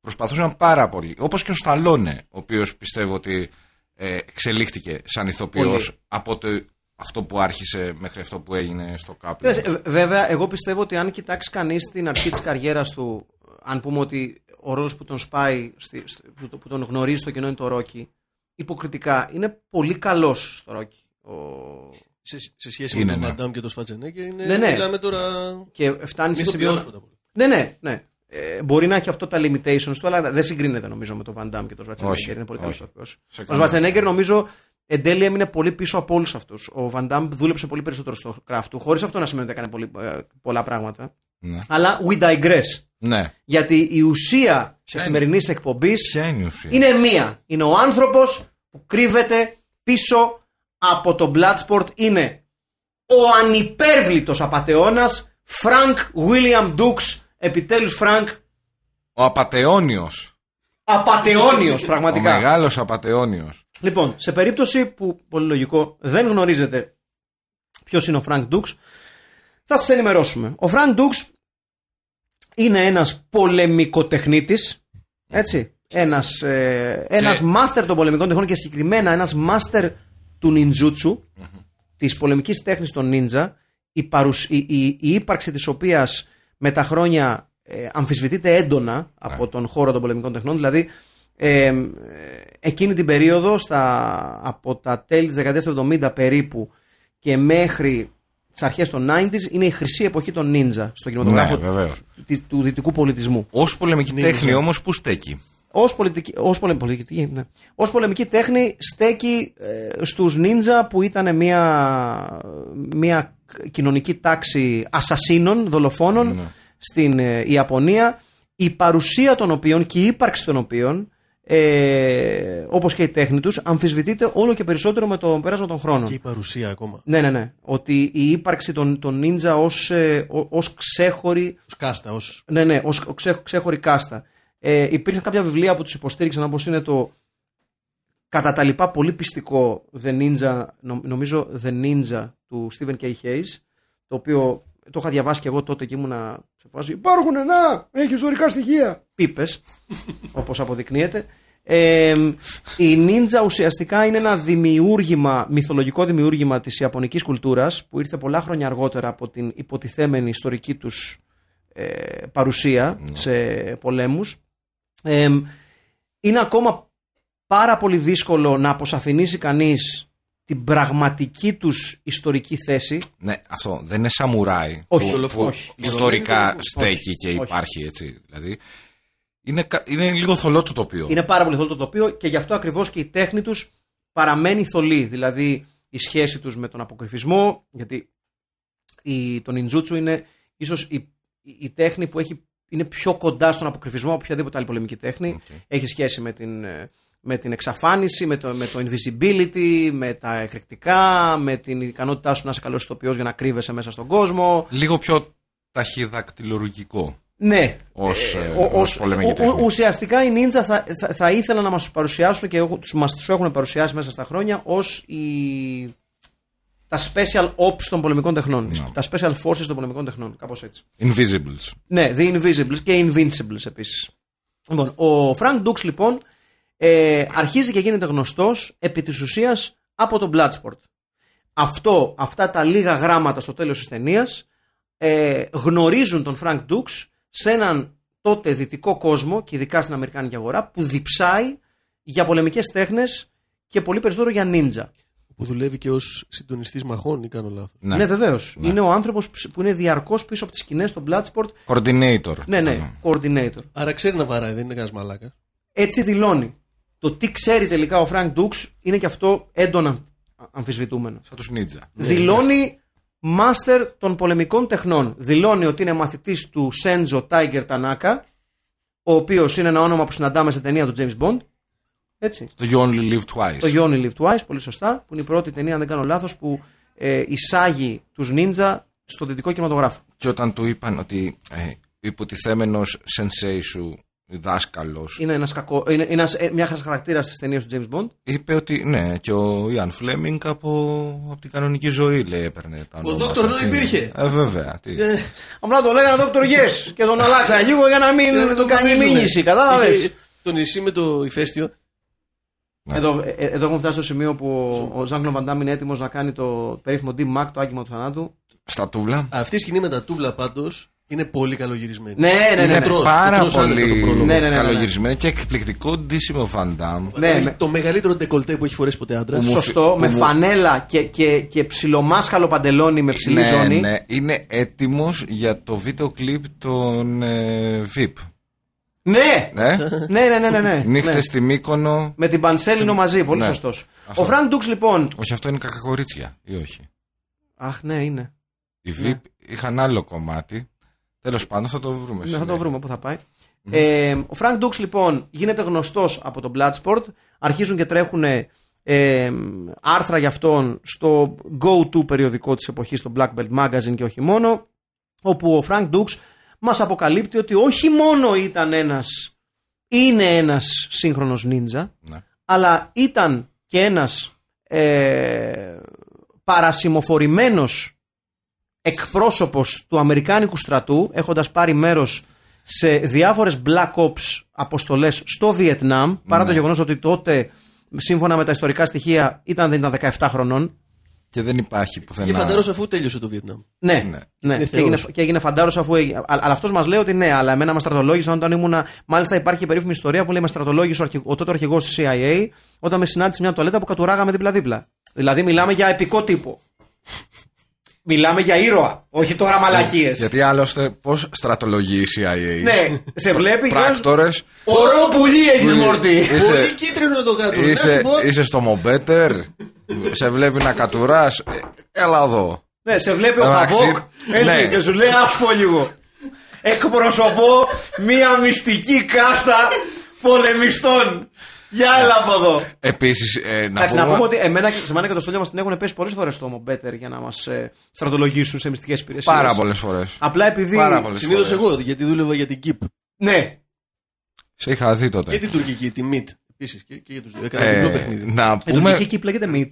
προσπαθούσαν πάρα πολύ. Όπως και ο Σταλόνε, ο οποίος πιστεύω ότι ε, εξελίχθηκε σαν ηθοποιός Πολύ. από το, αυτό που άρχισε μέχρι αυτό που έγινε στο κάπου. Κοίταξε, ε, Βέβαια, εγώ πιστεύω ότι αν κοιτάξει κανείς την αρχή της καριέρας του, αν πούμε ότι ο ρόλος που τον σπάει, στη- στη- που, το- που τον γνωρίζει στο κοινό είναι το Ρόκι, υποκριτικά είναι πολύ καλός στο Ρόκι. Ο... Σε, σε σχέση Είναι, με τον ναι. Μαντάμ και τον Σφατζενέγκερ είναι. Ναι, ναι. Μιλάμε τώρα. Και φτάνει σε Ηθοποιός σημείο. πρώτα απ' όλα. Ναι, ναι, ναι. Ε, μπορεί να έχει αυτό τα limitations του, αλλά δεν συγκρίνεται νομίζω με τον Van Damme και τον Schwarzenegger. Όχι, είναι πολύ όχι. καλός ηθοποιός. Σε Ο καμία. Schwarzenegger νομίζω εν τέλει έμεινε πολύ πίσω από όλους αυτούς. Ο Van Damme δούλεψε πολύ περισσότερο στο craft του, χωρίς αυτό να σημαίνει ότι έκανε πολύ, ε, πολλά πράγματα. Ναι. Αλλά we digress. ναι. Γιατί η ουσία της είναι; σημερινής εκπομπής Ποια είναι η ουσία; είναι μία. Είναι ο άνθρωπος που κρύβεται πίσω από το Bloodsport. Είναι ο ανυπέρβλητος απατεώνας Frank William Dukes. Επιτέλους Frank Ο απατεώνιος. απατεώνιος Ο πραγματικά. μεγάλος απατεώνιος. Λοιπόν, σε περίπτωση που, πολύ λογικό, δεν γνωρίζετε ποιος είναι ο Frank Dukes, θα σας ενημερώσουμε. Ο Frank Dukes είναι ένας πολεμικοτεχνίτης, έτσι, ένας, ε, ένας Και- μάστερ των πολεμικών τεχνών και συγκεκριμένα ένας μάστερ του ninjutsu, της πολεμικής τέχνης των ninja, η, παρουσ- η, η, η ύπαρξη της οποίας με τα χρόνια ε, αμφισβητείται έντονα από τον χώρο των πολεμικών τεχνών, δηλαδή ε, ε, εκείνη την περίοδο στα, από τα τέλη της δεκαετίας του 70 περίπου και μέχρι τις αρχές των 90s είναι η χρυσή εποχή των ninja στο Ναι, κινηματογράφο βεβαίως. του, του δυτικού πολιτισμού. Ως πολεμική Ναι, τέχνη ναι. όμως που στέκει; Ως, πολιτική, ως, πολε, πολιτική, ναι. ως πολεμική τέχνη στέκει ε, στους νίντζα που ήταν μια, μια κοινωνική τάξη ασασίνων, δολοφόνων στην ε, Ιαπωνία, η παρουσία των οποίων και η ύπαρξη των οποίων, ε, όπως και η τέχνη τους, αμφισβητείται όλο και περισσότερο με το πέρασμα των χρόνων. Και η παρουσία ακόμα. Ναι, ναι, ναι. Ότι η ύπαρξη των, των νίντζα ως, ε, ω- ως ξέχωρη Ω κάστα, ως... ναι, ναι, ως ξέ, ξέχωρη κάστα. Ε, υπήρξαν κάποια βιβλία που τους υποστήριξαν όπως είναι το κατά τα λοιπά πολύ πιστικό The Ninja, νο- νομίζω The Ninja του Stephen K. Hayes, το οποίο το είχα διαβάσει και εγώ τότε και ήμουνα σε φάση υπάρχουν να, έχεις ιστορικά στοιχεία. Πίπες, όπως αποδεικνύεται. Ε, η Ninja ουσιαστικά είναι ένα δημιούργημα, μυθολογικό δημιούργημα της Ιαπωνικής κουλτούρας που ήρθε πολλά χρόνια αργότερα από την υποτιθέμενη ιστορική τους ε, παρουσία σε πολέμους. Ε, είναι ακόμα πάρα πολύ δύσκολο να αποσαφηνίσει κανείς την πραγματική τους ιστορική θέση. Ναι, αυτό δεν είναι σαμουράι. Όχι, που, όχι, που όχι. ιστορικά Όχι. στέκει και Όχι. υπάρχει έτσι. Δηλαδή. Είναι, κα- είναι λίγο θολό το τοπίο. Είναι πάρα πολύ θολό το τοπίο και γι' αυτό ακριβώς και η τέχνη τους παραμένει θολή. Δηλαδή η σχέση τους με τον αποκρυφισμό, γιατί η, το ninjutsu είναι ίσως η, η, η τέχνη που έχει, είναι πιο κοντά στον αποκρυφισμό από οποιαδήποτε άλλη πολεμική τέχνη. Έχει σχέση με την, ε, με την εξαφάνιση, με το, με το invisibility, με τα εκρηκτικά, με την ικανότητά σου να είσαι καλός ηθοποιός για να κρύβεσαι μέσα στον κόσμο. Λίγο πιο ταχυδακτηλουργικό. Ναι. Ως, ε, ο- ως ως- πολεμική ο- τέχνη. ο- ουσιαστικά οι ninja θα, θα, θα ήθελαν να μας τους παρουσιάσουν και εγώ- τους, μας τους έχουν παρουσιάσει μέσα στα χρόνια ως η, τα special ops των πολεμικών τεχνών. Τα special forces των πολεμικών τεχνών. Κάπως έτσι. Invisibles. Ναι, The Invisibles και Invincibles επίσης. Λοιπόν, ο Frank Dux λοιπόν ε, αρχίζει και γίνεται γνωστός επί της ουσίας από τον Bloodsport. Αυτό, αυτά τα λίγα γράμματα στο τέλος της ταινίας ε, γνωρίζουν τον Frank Dux σε έναν τότε δυτικό κόσμο και ειδικά στην Αμερικάνικη αγορά που διψάει για πολεμικές τέχνες και πολύ περισσότερο για ninja. Που δουλεύει και ως συντονιστής μαχών ή κάνω λάθος. Ναι, Ναι. βεβαίως. Είναι ο άνθρωπος που είναι διαρκώς πίσω από τις σκηνές στο Bloodsport. Coordinator. Ναι, ναι, coordinator. Άρα ξέρει να βαράει, δεν είναι κανένας μαλάκας. έτσι δηλώνει. Το τι ξέρει τελικά ο Φρανκ Ντούξ είναι και αυτό έντονα αμφισβητούμενο. Σαν τους Νίντζα. Δηλώνει μάστερ των πολεμικών τεχνών. Δηλώνει ότι είναι μαθητής του Σέντζο Τάιγκερ Τανάκα, ο οποίος είναι ένα όνομα που συναντάμε σε ταινία του James Bond. Έτσι. Το You Only Live Twice. Το You Only Live Twice, πολύ σωστά, που είναι η πρώτη ταινία, αν δεν κάνω λάθος, που ε, εισάγει τους νίντζα στο δυτικό κινηματογράφο. Και όταν του είπαν ότι ε, ο υποτιθέμενος sensei σου, δάσκαλος, Είναι, ένας κακό, είναι, είναι ένας, ε, μια χαρακτήρας της ταινίας του James Bond. είπε ότι ναι, και ο Ιαν Φλέμινγκ από, από την κανονική ζωή λέει έπαιρνε τα ονόματα. Dr. No Τι- υπήρχε. Ε, βέβαια. Τι. Απλά το λέγανε Dr. Yes και τον αλλάξανε λίγο για να μην να του κάνει γνωρίζουνε. μήνυση. Κατάλαβες. Είχε Το νησί με το ηφαίστειο. Εδώ, ε, εδώ έχουμε φτάσει στο σημείο που ο, ο Ζάγκλο Βαντάμ είναι έτοιμος να κάνει το περίφημο Deep Mac, το άγγιγμα του θανάτου. Στα τούβλα. Αυτή η σκηνή με τα τούβλα πάντως είναι πολύ καλογυρισμένη. Ναι, ναι, ναι. είναι ναι. τρως, πάρα το τρως άνετα το πολύ πρόλογο. Ναι, ναι, ναι, ναι, ναι. καλογυρισμένο και εκπληκτικό ντύσιμο Φαντάμ. Ναι, Έχει με- Το μεγαλύτερο ντεκολτέ που έχει φορέσει ποτέ άντρα. Που μου- Σωστό, που με μου- φανέλα και, και, και ψηλομάσχαλο παντελόνι με ψηλή ναι, ζώνη. ναι, είναι έτοιμος για το βίντεο κλιπ των ε, VIP. Ναι, Ναι. ναι, ναι, ναι, ναι, ναι. Νύχτες Ναι. στη Μύκονο. Με την Πανσέλινο μαζί, πολύ Ναι. σωστός. Αυτό. Ο Φρανκ Ντούξ λοιπόν. Όχι, αυτό είναι κακά κορίτσια ή όχι; Αχ, ναι, είναι. Οι VIP Ναι. είχαν άλλο κομμάτι. Τέλος πάντων θα το βρούμε. Ναι, θα το συνέχεια. βρούμε πού θα πάει. Ε, ο Frank Dux λοιπόν γίνεται γνωστός από το Bloodsport. Αρχίζουν και τρέχουν ε, άρθρα για αυτόν στο go-to περιοδικό της εποχής, το Black Belt Magazine και όχι μόνο, όπου ο Frank Dux μας αποκαλύπτει ότι όχι μόνο ήταν ένας, είναι ένας σύγχρονος νίντζα, Ναι. αλλά ήταν και ένας ε, παρασημοφορημένος εκπρόσωπος του Αμερικάνικου στρατού έχοντας πάρει μέρος σε διάφορες Black Ops αποστολές στο Βιετνάμ παρά το γεγονός ότι τότε σύμφωνα με τα ιστορικά στοιχεία ήταν, δεν ήταν 17 χρονών Και δεν υπάρχει Και πουθενά. φανταρός αφού τέλειωσε το Βιετνάμ. ναι, Ναι. ναι. Είναι Και, έγινε, θεός. και έγινε φαντάρος αφού έγινε. Α- Αλλά αυτός μας λέει ότι ναι, αλλά εμένα με στρατολόγησαν όταν ήμουνα. Μάλιστα υπάρχει η περίφημη ιστορία που λέει με στρατολόγησε ο, αρχι- ο τότε αρχηγός της CIA όταν με συνάντησε σε μια τουαλέτα που κατουράγαμε δίπλα-δίπλα. Δηλαδή μιλάμε για επικό τύπο. μιλάμε για ήρωα, όχι τώρα μαλακίες. Γιατί άλλωστε πώς στρατολογεί η CIA. Ναι, σε βλέπει και. Πράκτορες. Ωραίο πουλί έχει Μόρτι. Είσαι, Πολύ κίτρινο το κάτω. Να είσαι, σου πω. είσαι στο Μομπέτερ. Σε βλέπει να κατουράς. Έλα εδώ. Ναι, σε βλέπει ο Εντάξει, Χαβόκ έτσι ναι. και σου λέει άσπο λίγο. Εκπροσωπώ μία μυστική κάστα πολεμιστών. Για έλα από εδώ. Επίσης, ε, να Εντάξει, να πούμε. πούμε ότι εμένα, και- σε μένα και το στόλιο μας την έχουν πέσει πολλές φορές στο Μομπέτερ για να μας ε, στρατολογήσουν σε μυστικές υπηρεσίες. Πάρα πολλές φορές. Απλά επειδή. Πάρα πολλές Συνήθω φορές. εγώ, γιατί δούλευα για την KIP. Ναι, Σε είχα δει τότε. Και την τουρκική, τη MIT. Επίσης και, και για τους δύο. Έκανα Ε, διπλό παιχνίδι. να η πούμε. τουρκική κύπ λέγεται Meat.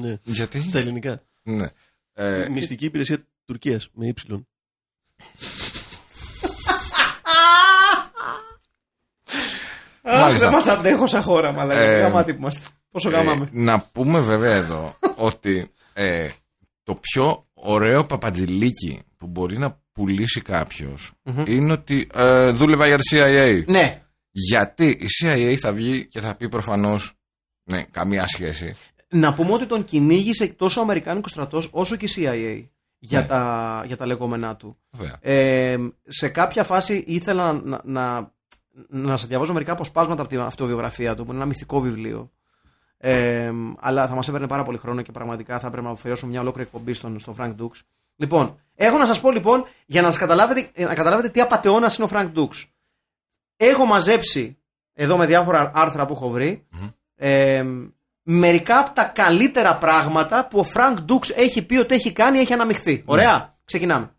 Ναι. Γιατί; Στα ελληνικά. Ναι. Ε, Μυστική υπηρεσία Τουρκίας με Y. Αχ, Μάλιστα. δεν μας αντέχω σαν χώρα, μαλάκα. Ε, Γαμάτι που είμαστε. Πόσο ε, γαμάμε. να πούμε βέβαια εδώ ότι ε, το πιο ωραίο παπατζηλίκι που μπορεί να πουλήσει κάποιος είναι ότι ε, δούλευα για τη CIA. Ναι, Γιατί η CIA θα βγει και θα πει προφανώς ναι, καμία σχέση. να πούμε ότι τον κυνήγησε τόσο ο Αμερικάνικος στρατός όσο και η CIA για, Ναι. τα, για τα λεγόμενά του. Βέβαια. Ε, σε κάποια φάση ήθελα να, να, να σας διαβάζω μερικά αποσπάσματα από την αυτοβιογραφία του, που είναι ένα μυθικό βιβλίο. Ε, αλλά θα μας έπαιρνε πάρα πολύ χρόνο και πραγματικά θα πρέπει να αφιερώσουμε μια ολόκληρη εκπομπή στον, στον Frank Dukes. Λοιπόν, έχω να σας πω λοιπόν για να, σας καταλάβετε, ε, να καταλάβετε τι απαταιώνας είναι ο Frank Dukes. Έχω μαζέψει εδώ με διάφορα άρθρα που έχω βρει ε, μερικά από τα καλύτερα πράγματα που ο Frank Dukes έχει πει ότι έχει κάνει έχει αναμειχθεί. Ωραία, ξεκινάμε.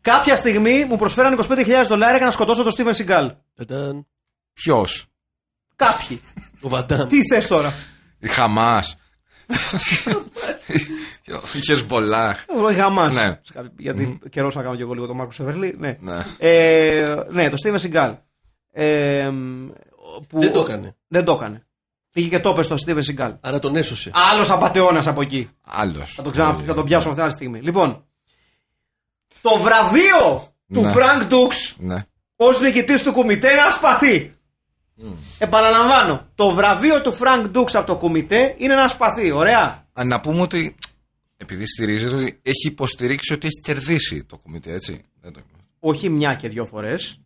Κάποια στιγμή μου προσφέραν 25.000 δολάρια για να σκοτώσω τον Steven Seagal. Ταντάν. Ποιος, Ο Κάποιοι. Βαντάμ. Τι θες τώρα; η Χαμάς, η Χεσμπολάχ. Ο Γαμάς. Ναι. Γιατί καιρός να κάνω και εγώ λίγο τον Μάρκο Σεβερλί. Ναι. Ναι. Ε, ναι, το Steven Seagal. Ε, που- Δεν το έκανε. Δεν το έκανε. Πήγε και το είπε στο Steven Seagal. Άρα τον έσωσε. Άλλος απαταιώνας από εκεί. Άλλος. Θα τον, ξανα... θα τον πιάσουμε αυτή τη στιγμή. Λοιπόν, το βραβείο του Ναι. Frank Dux Ναι. ως νικητής του κουμιτέ είναι ένα σπαθί. Επαναλαμβάνω, το βραβείο του Frank Dux από το κουμιτέ είναι ένα σπαθί. Ωραία. Α, Να πούμε ότι επειδή ισχυρίζεται ότι έχει υποστηρίξει ότι έχει κερδίσει το κουμιτέ, έτσι. Δεν το... Όχι μια και δύο φορές.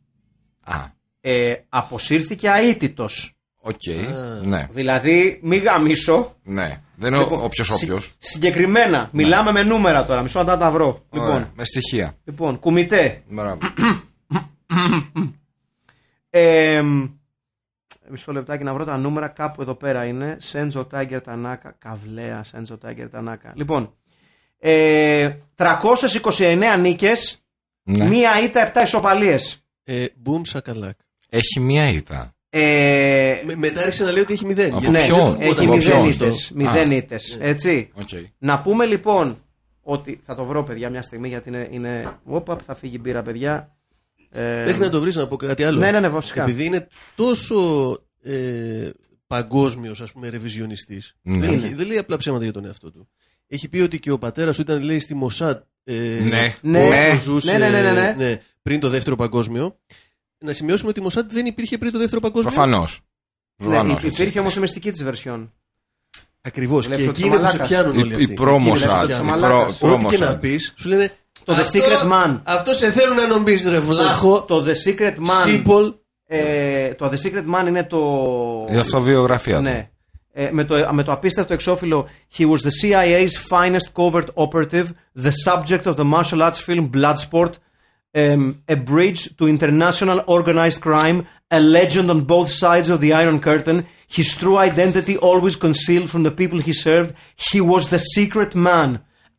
Α, Ε, αποσύρθηκε αήττητος. οκ. Ναι, Δηλαδή, μη γαμήσω. ναι. Δεν είναι όποιο όποιος. Συ- συγκεκριμένα, μιλάμε με νούμερα τώρα. Μισό να τα βρω. Λοιπόν, Με στοιχεία. λοιπόν κουμιτέ. Μπράβο. Ε, μισό λεπτάκι να βρω τα νούμερα κάπου εδώ πέρα είναι. Σένζο Τάιγκερ Τανάκα. Καβλέα Σένζο Τάιγκερ Τανάκα. Λοιπόν, ε, 329 νίκες, ναι. μία ήττα, 7 ισοπαλίες. Ε, Boom shakalak. Έχει μία ήττα. Ε, Με, μετά άρχισε να λέει ότι έχει μηδέν. Από Γιατί- ναι, ποιον; έχει Από μηδέν ποιον; ήττες, Α. μηδέν ήττες, έτσι. Οκ. Να πούμε λοιπόν ότι θα το βρω παιδιά μια στιγμή γιατί είναι, είναι... Όπα, θα φύγει η μπύρα παιδιά. Ε, Μέχρι να το βρεις να πω κάτι άλλο. Ναι, ναι, ναι, βασικά. Επειδή είναι τόσο ε, παγκόσμιος, ας πούμε, ρεβιζιονιστής. Ναι. Δεν, Είναι. έχει- δεν λέει απλά ψέματα για τον εαυτό του. Έχει πει ότι και ο πατέρας του ήταν, λέει, στη Μοσάτ. Ε, Ναι. Ναι. όσο Ναι. ζούσε Ναι, ναι, ναι, ναι. πριν το δεύτερο παγκόσμιο. Να σημειώσουμε ότι η Μοσάτ δεν υπήρχε πριν το δεύτερο παγκόσμιο; Προφανώς. ναι, υπήρχε όμως η μυστική της version. Ακριβώς. Λέει Και αυτό εκεί της είναι που σε μαλάκας. πιάνουν όλοι Η, αυτοί. η πρόμο Εκεί είναι που σε σαν. πιάνουν. η μαλάκας. Ό,τι και να πεις, σου λένε. Το The «Αυτό- Secret Man». Αυτό σε θέλουν να νομίζει, ρε βλάχο. Το The Secret Man. Σίπολ. Ε, το The Secret Man είναι το. Η αυτοβιογραφία του. Ναι. Ε, με, το, με το απίστευτο εξώφυλλο He was the CIA's finest covert operative, the subject of the martial arts film Bloodsport, um, a bridge to international organized crime, a legend on both sides of the Iron Curtain, his true identity always concealed from the people he served. He was the secret man,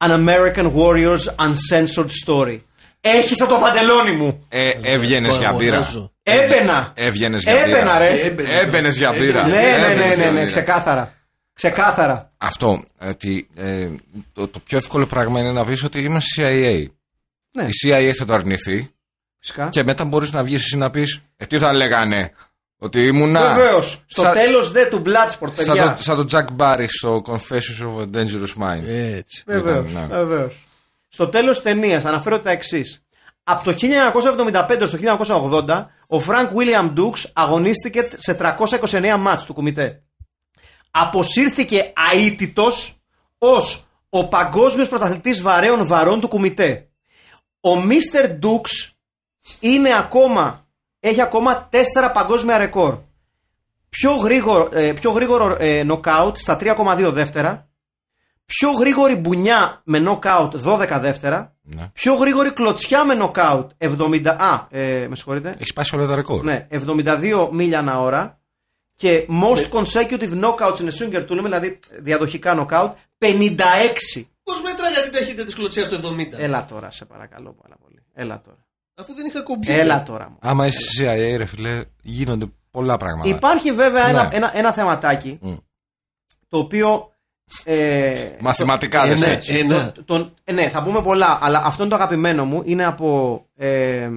an American warrior's uncensored story. Έχεις από το παντελόνι μου. Ε, Έβγαινες για μπύρα. Αγοράζω. Έμπαινα. Έβγαινες για Έμπαινα, μπύρα. ρε. Έμπαινε. Έμπαινες για μπύρα. Ναι, ναι, ναι, Έμπαινες ναι, για ναι, μπύρα. ξεκάθαρα. Ξεκάθαρα. Αυτό. Ότι ε, το, το πιο εύκολο πράγμα είναι να πεις ότι είμαι CIA. Ναι, Η CIA θα το αρνηθεί φυσικά. και μετά μπορείς να βγεις εσύ να πεις Ε, τι θα λέγανε; Ότι ήμουνα. Βεβαίως. Στο Σα- τέλος δε του Bloodsport, Σαν παιδιά. το, σαν το Jack Barry στο Confessions of a Dangerous Mind. Έτσι. Βεβαίως. Ήταν, ναι. Βεβαίως. Στο τέλος της ταινίας αναφέρω τα εξής. Από το 1975 στο 1980, ο Frank William Dukes αγωνίστηκε σε 329 μάτς του κουμιτέ. Αποσύρθηκε αίτητος ως ο παγκόσμιος πρωταθλητής βαρέων βαρών του κουμιτέ. Ο Mr. Dukes είναι ακόμα, έχει ακόμα τέσσερα παγκόσμια ρεκόρ. Πιο γρήγορο, ε, πιο γρήγορο ε, νοκάουτ στα 3,2 δεύτερα. πιο γρήγορη μπουνιά με knockout 12 δεύτερα, Ναι. πιο γρήγορη κλωτσιά με knockout 70. Α, ε, με συγχωρείτε. Έχει σπάσει όλα τα ρεκόρ. Ναι, 72 μίλια ανά ώρα και most Ναι. consecutive knockouts in a single του λέμε, δηλαδή διαδοχικά knockout 56. Πώς μέτραγα την ταχύτητα τη κλωτσιάς στο 70. Έλα τώρα, σε παρακαλώ πάρα πολύ. Έλα τώρα. Αφού δεν είχα κομπιούτερ. Έλα τώρα μου. Άμα είσαι CIA, ρε φιλέ, γίνονται πολλά πράγματα. Υπάρχει βέβαια ένα, Ναι. ένα, ένα θεματάκι Μμ. το οποίο. Ε, Μαθηματικά το- δεν ναι, θες. Ένα. το- τον- ε, ναι, θα πούμε πολλά, αλλά αυτό είναι το αγαπημένο μου. Είναι από ε,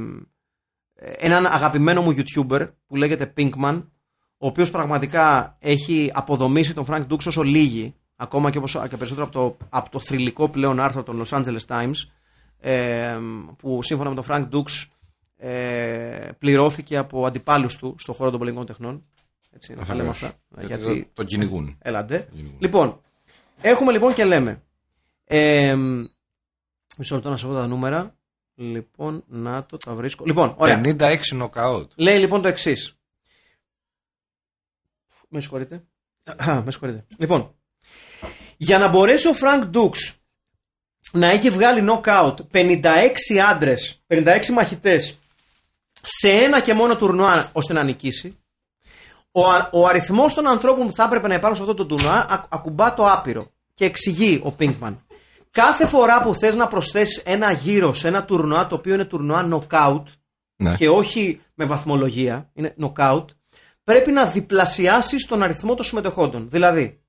έναν αγαπημένο μου YouTuber που λέγεται Pinkman, ο οποίος πραγματικά έχει αποδομήσει τον Frank Dux όσο λίγοι, ακόμα και, όπως, και περισσότερο από το, από το θρηλυκό πλέον άρθρο των Los Angeles Times, ε, που σύμφωνα με τον Frank Dux ε, πληρώθηκε από αντιπάλους του στον χώρο των πολιτικών τεχνών. Έτσι, να τα λέμε Αφενός. αυτά. Γιατί Γιατί το, το κυνηγούν. Έλαντε. Κυνηγούν. Λοιπόν, έχουμε λοιπόν και λέμε. Ε, μισό λεπτό να σε βρω τα νούμερα. Λοιπόν, να το τα βρίσκω. Λοιπόν, ωραία. 56 νοκαut. Λέει λοιπόν το εξής. Με συγχωρείτε. Α, με συγχωρείτε. Λοιπόν, για να μπορέσει ο Φρανκ Ντούξ να έχει βγάλει knockout 56 άντρες, 56 μαχητές σε ένα και μόνο τουρνουά ώστε να νικήσει, ο, α- ο αριθμός των ανθρώπων που θα έπρεπε να υπάρχουν σε αυτό το τουρνουά α- ακουμπά το άπειρο. Και εξηγεί ο Πίνκμαν. Κάθε φορά που θες να προσθέσεις ένα γύρο σε ένα τουρνουά το οποίο είναι τουρνουά knockout, Ναι. και όχι με βαθμολογία, είναι knockout, πρέπει να διπλασιάσεις τον αριθμό των συμμετεχόντων. Δηλαδή,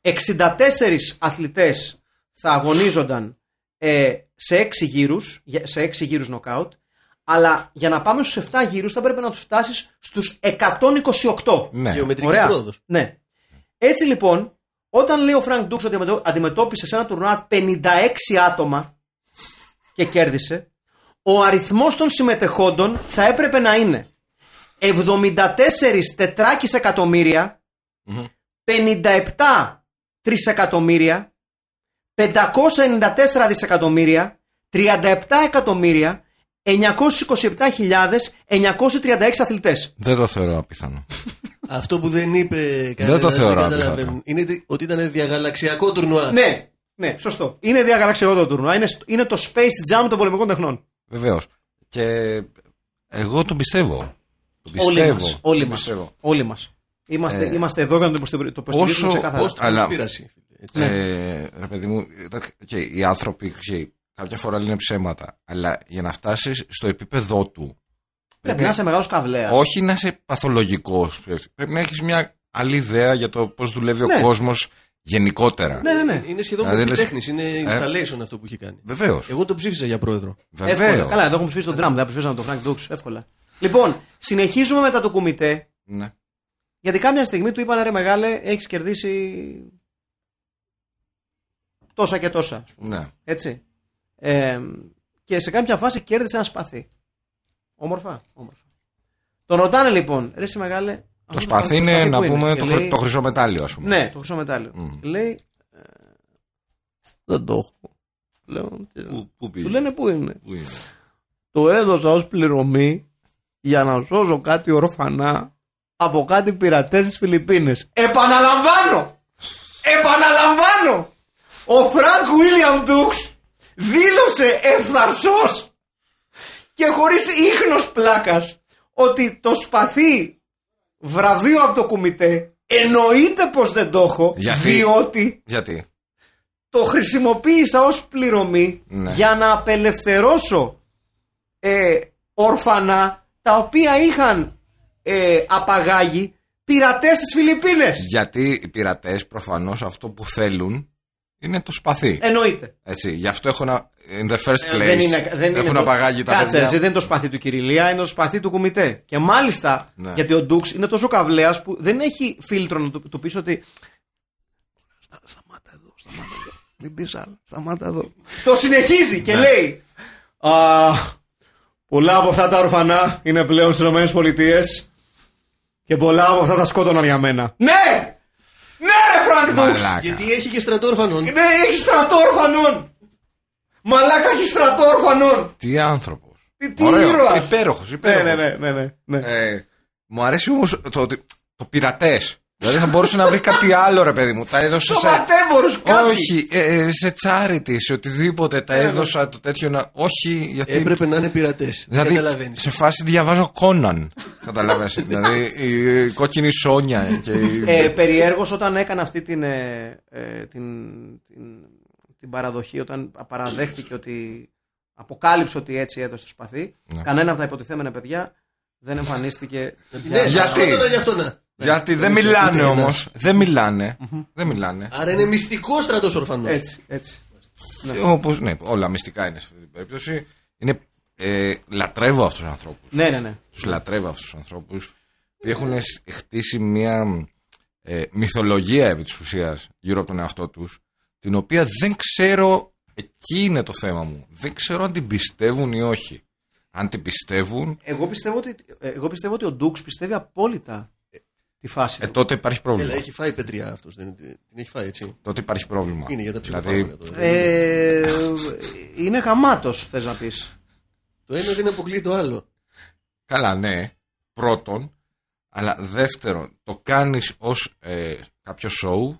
64 αθλητές θα αγωνίζονταν ε, σε 6 γύρους, για- σε 6 γύρους knockout, αλλά για να πάμε στους 7 γύρους θα πρέπει να τους φτάσεις στους 128. Ναι. Γεωμετρική Ωραία. πρόοδος. Ναι. Έτσι λοιπόν, όταν λέει ο Φρανκ Ντούξ ότι αντιμετω- αντιμετώπισε σε ένα τουρνουά 56 άτομα και κέρδισε, ο αριθμός των συμμετεχόντων θα έπρεπε να είναι 74 τετράκις εκατομμύρια, 57 τρισεκατομμύρια, 594 δισεκατομμύρια, 37 εκατομμύρια, 927.936 αθλητές. Δεν το θεωρώ απίθανο. Αυτό που δεν είπε κανένα. το θεωρώ καταλαβαίνουν. απίθανο. Είναι ότι ήταν διαγαλαξιακό τουρνουά. Ναι, ναι, σωστό. Είναι διαγαλαξιό το τουρνουά. Είναι, στο- είναι το Space Jam των πολεμικών τεχνών. Βεβαίως. Και εγώ τον πιστεύω. Τον Όλοι πιστεύω. μας. Όλοι Τον μας. πιστεύω. Όλοι μας. Είμαστε, είμαστε εδώ για να το υποστηρι- το υποστηρίζουμε Όσο- ξεκάθαρα. Πώ την Αλλά- κονσπίραση. Έτσι. Ε, ρε παιδί μου, και οι άνθρωποι και κάποια φορά λένε ψέματα. Αλλά για να φτάσεις στο επίπεδό του. Πρέπει να είσαι μεγάλος καβλέας. όχι να είσαι παθολογικός. Πρέπει να έχεις μια άλλη ιδέα για το πώς δουλεύει Ναι. ο κόσμος γενικότερα. Ναι, ναι, ναι. Είναι σχεδόν Δηλαδή, μορφή λες- τέχνης. Είναι installation αυτό που έχει κάνει. Βεβαίως. Εγώ τον ψήφισα για πρόεδρο. Εύκολα. Βεβαίω. Καλά, εδώ έχουμε ψηφίσει τον Τραμπ, δεν ψηφίσαμε τον Frank Dux. Εύκολα. Λοιπόν, συνεχίζουμε μετά το κουμιτέ. Ναι. Γιατί κάποια στιγμή του είπαν ρε μεγάλε, έχεις κερδίσει τόσα και τόσα. ας πούμε. ναι. Έτσι. Ε, και σε κάποια φάση κέρδισε ένα σπαθί. Όμορφα. Όμορφα. Τον ρωτάνε λοιπόν, ρε εσύ μεγάλε. Το αυτό σπαθί αυτό είναι σπαθί να που πούμε Και το, χρυ- λέει, το χρυσό μετάλλιο, ας πούμε. Ναι, το χρυσό μετάλλιο. Μμ. Και λέει. ε, δεν το έχω. Λέω, τι- Πού, πού του πήγε. λένε πού είναι; Πού είναι; Το έδωσα ως πληρωμή για να σώζω κάτι ορφανά από κάτι πειρατές στις Φιλιππίνες. Επαναλαμβάνω! Επαναλαμβάνω! Ο Φρανκ Βίλιαμ Ντούξ δήλωσε ευθαρσώς και χωρίς ίχνος πλάκας ότι το σπαθί βραβείο από το κουμιτέ εννοείται πως δεν το έχω Γιατί; διότι Γιατί; το χρησιμοποίησα ως πληρωμή Ναι. για να απελευθερώσω ε, όρφανα τα οποία είχαν ε, απαγάγει πειρατές στις Φιλιππίνες. Γιατί οι πειρατές προφανώς αυτό που θέλουν είναι το σπαθί. Εννοείται. Έτσι, γι' αυτό έχουν. α- In the first place. Ε, δεν είναι, δεν είναι έχουν το- απαγάγει τα Κάτσε, παιδιά. εσύ, δεν είναι το σπαθί του Κυριλία, είναι το σπαθί του Κουμιτέ. Και μάλιστα, Ναι. γιατί ο Ντούξ είναι τόσο καβλέας που δεν έχει φίλτρο να του, του πεις ότι. Στα, σταμάτα εδώ, σταμάτα εδώ. Μην πεις άλλα, σταμάτα εδώ. το συνεχίζει και Ναι. λέει. Α, πολλά από αυτά τα ορφανά είναι πλέον στις ΗΠΑ και πολλά από αυτά θα σκότωναν για μένα. Ναι! Ναι, ρε Φρανκ Ντούξ! Μαλάκα. Γιατί έχει και στρατό ορφανών. Ναι, έχει στρατό ορφανών! Μαλάκα έχει στρατό ορφανών! Τι άνθρωπος. Τι- τι ήρωας. Υπέροχος, Ναι, υπέροχος. ναι, ναι, ναι, ναι, ναι. Ε, μου αρέσει όμως το ότι. Το πειρατές. Δηλαδή θα μπορούσε να βρει κάτι άλλο, ρε παιδί μου. Τα έδωσε σε. Σωματέμπορους κάτι. Όχι, ε, ε, σε charity, σε οτιδήποτε. Τα έδωσα το τέτοιο να. Όχι, γιατί. Έπρεπε να είναι πειρατές. Δηλαδή, Καταλαβαίνεις. σε φάση διαβάζω Κόναν. Καταλαβαίνεις. δηλαδή, η κόκκινη Σόνια και η... Ε, περιέργως όταν έκανε αυτή την, ε, ε, την, την, την παραδοχή, όταν παραδέχτηκε ότι αποκάλυψε ότι έτσι έδωσε το σπαθί, Ναι. κανένα από τα υποτιθέμενα παιδιά δεν εμφανίστηκε. Ναι, Γιατί; Σκότωνα γι' αυτό να. Γιατί δεν Ούτε μιλάνε ένας. όμως. Δεν μιλάνε. Δεν μιλάνε. Άρα είναι μυστικός στρατός ορφανός. έτσι, έτσι. Όπως, ναι, όλα μυστικά είναι σε αυτή την περίπτωση. Είναι, ε, λατρεύω αυτούς τους ανθρώπους. Ναι, ναι, ναι. Τους λατρεύω αυτούς τους ανθρώπους που έχουν σ- χτίσει μια ε, μυθολογία επί της ουσίας γύρω από τον εαυτό τους, την οποία δεν ξέρω. Εκεί είναι το θέμα μου. Δεν ξέρω αν την πιστεύουν ή όχι. Αν την πιστεύουν, Εγώ πιστεύω ότι, ε, εγώ πιστεύω ότι ο Ντούξ πιστεύει απόλυτα τη φάση ε, του. τότε υπάρχει πρόβλημα. Έλα, έχει φάει πετριά αυτός. Την έχει φάει έτσι. Τότε υπάρχει πρόβλημα. Είναι για τα δηλαδή, ψυχοφάρμακα. Το, Ε, είναι γαμάτος, θες να πεις. το ένα δεν αποκλείει το άλλο. Καλά, ναι. Πρώτον. Αλλά δεύτερον, το κάνεις ως ε, κάποιο show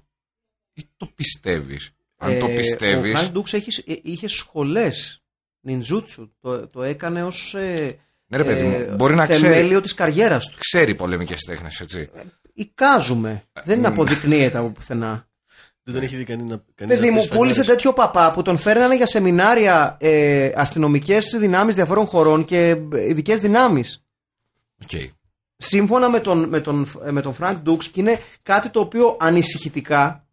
ή το πιστεύεις; Αν το Ε, πιστεύεις... Ο Φρανκ Ντούξ έχει, ε, είχε σχολές νινζούτσου. Το, το έκανε ως ε, Ναι, ρε παιδί μου, ε, μπορεί να ξέρει, θεμέλιο της καριέρας τους. ξέρει πολεμικές τέχνες, έτσι. Εικάζουμε. Δεν αποδεικνύεται από πουθενά. Δεν τον έχει δει κανένα. κανείς Παιδί να μου, πέσει πούλησε φανάρες. τέτοιο παπά που τον φέρνανε για σεμινάρια ε, αστυνομικές δυνάμεις διαφόρων χωρών και ειδικές δυνάμεις. Οκ. Σύμφωνα με τον, με τον, με τον Frank Dux και είναι κάτι το οποίο ανησυχητικά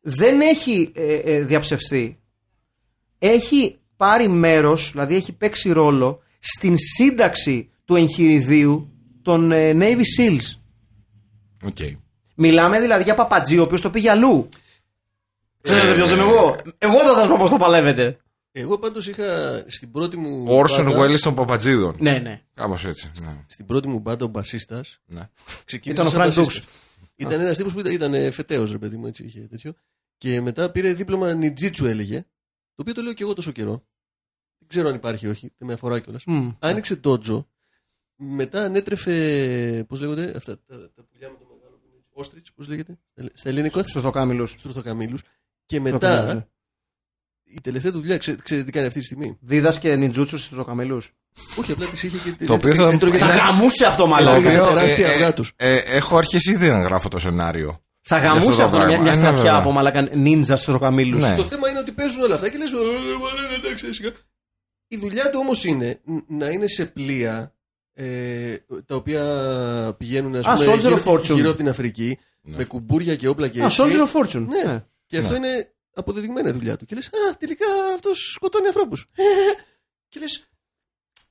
δεν έχει ε, ε, διαψευστεί. Έχει πάρει μέρος, δηλαδή έχει παίξει ρόλο στην σύνταξη του εγχειριδίου των ε, Navy SEALs. Οκ. Μιλάμε δηλαδή για παπατζή ο οποίος το πήγε αλλού. Ξέρετε ποιος είμαι εγώ; Εγώ θα σας πω πώς το παλεύετε. Εγώ πάντως είχα στην πρώτη μου. Όρσον μπάντα- Welles των Παπατζίδων. Ναι, ναι. Κάπως έτσι. Ναι. Στην πρώτη μου μπάντα ο μπασίστας. ναι. Ξεκίνησε. Ήταν ο σαν Frank μπασίστας. Ήταν ένας τύπος που ήταν, ήταν φεταίος, ρε παιδί μου, έτσι είχε τέτοιο. Και μετά πήρε δίπλωμα Νιτζίτσου, έλεγε. Το οποίο το λέω και εγώ τόσο καιρό. Δεν ξέρω αν υπάρχει ή όχι, δεν με αφορά κιόλας. Μμ. Άνοιξε τότζο. Μετά ανέτρεφε. Πώς λέγονται αυτά τα, τα πουλιά με το μεγάλο. Όστριτ, πώς λέγεται. Στα ελληνικά. Στους οτοκάμιλους. Στρουθοκαμίλου. Και Το μετά κανένα. η τελευταία του δουλειά, ξέ- ξέρετε τι κάνει αυτή τη στιγμή; Δίδασκε νιτζούτσους στους οτοκαμιλούς. Όχι, απλά τη είχε και. Το οποίο θα- έτρωγε Θα τα- γαμούσε αυτό Το μάλλον. Έτρωγε τα οποίο, τεράστια ε, αυγά ε, τους. ε, έχω αρχίσει ήδη να γράφω το σενάριο. Θα Για αυτό γαμούσε το αυτό μια, πράγμα. μια Ε, ναι, στρατιά βέβαια. από μαλάκα νίντζα στους οτοκαμίλους. Ναι. Το θέμα είναι ότι παίζουν όλα αυτά και λες «Ε, μαλάκα, εντάξει, σιγά». Η δουλειά του όμως είναι ν- να είναι σε πλοία ε, τα οποία πηγαίνουν ας Α, πούμε, Soldier γύρω, of Fortune. γύρω από την Αφρική με κουμπούρια και όπλα και Α, έτσι. Soldier of Fortune. Ναι. Ναι. Και αυτό Ναι. είναι αποδεδειγμένη η δουλειά του. Και λες, α, τελικά αυτός σκοτώνει ανθρώπους. και λες,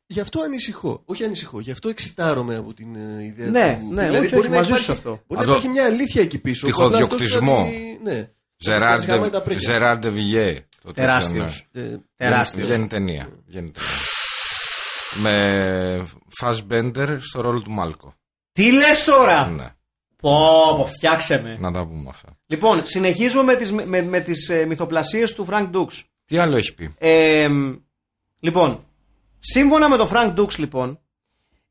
γι' αυτό ανησυχώ. Όχι ανησυχώ, γι' αυτό εξητάρομαι από την ε, ιδέα Ναι, του. ναι, όχι, όχι, μπορεί να μαζί υπάρχει- σου αυτό. Μπορεί να Αυτό- υπάρχει μια αλήθεια εκεί πίσω. που απλά αυτός Τυχοδιοκτισμό. δηλαδή- Ναι. Γαμάει τα Ζεράρντε πρέκια. Ζεράρντε Βιγέ. Το Τεράστιος. τέτοιο, ναι. Ε, Τεράστιος. Βγαίνει ταινία. Βγαίνει ταινία. Με Fassbender στο ρόλο του Μάλκο. Τι λες τώρα! Ναι, Πω, πω, φτιάξε με. να τα πούμε αυτά. Λοιπόν, συνεχίζουμε με τις, με, με τις ε, μυθοπλασίες του Frank Dukes. Τι άλλο έχει πει; Ε, λοιπόν, σύμφωνα με τον Frank Dukes, λοιπόν,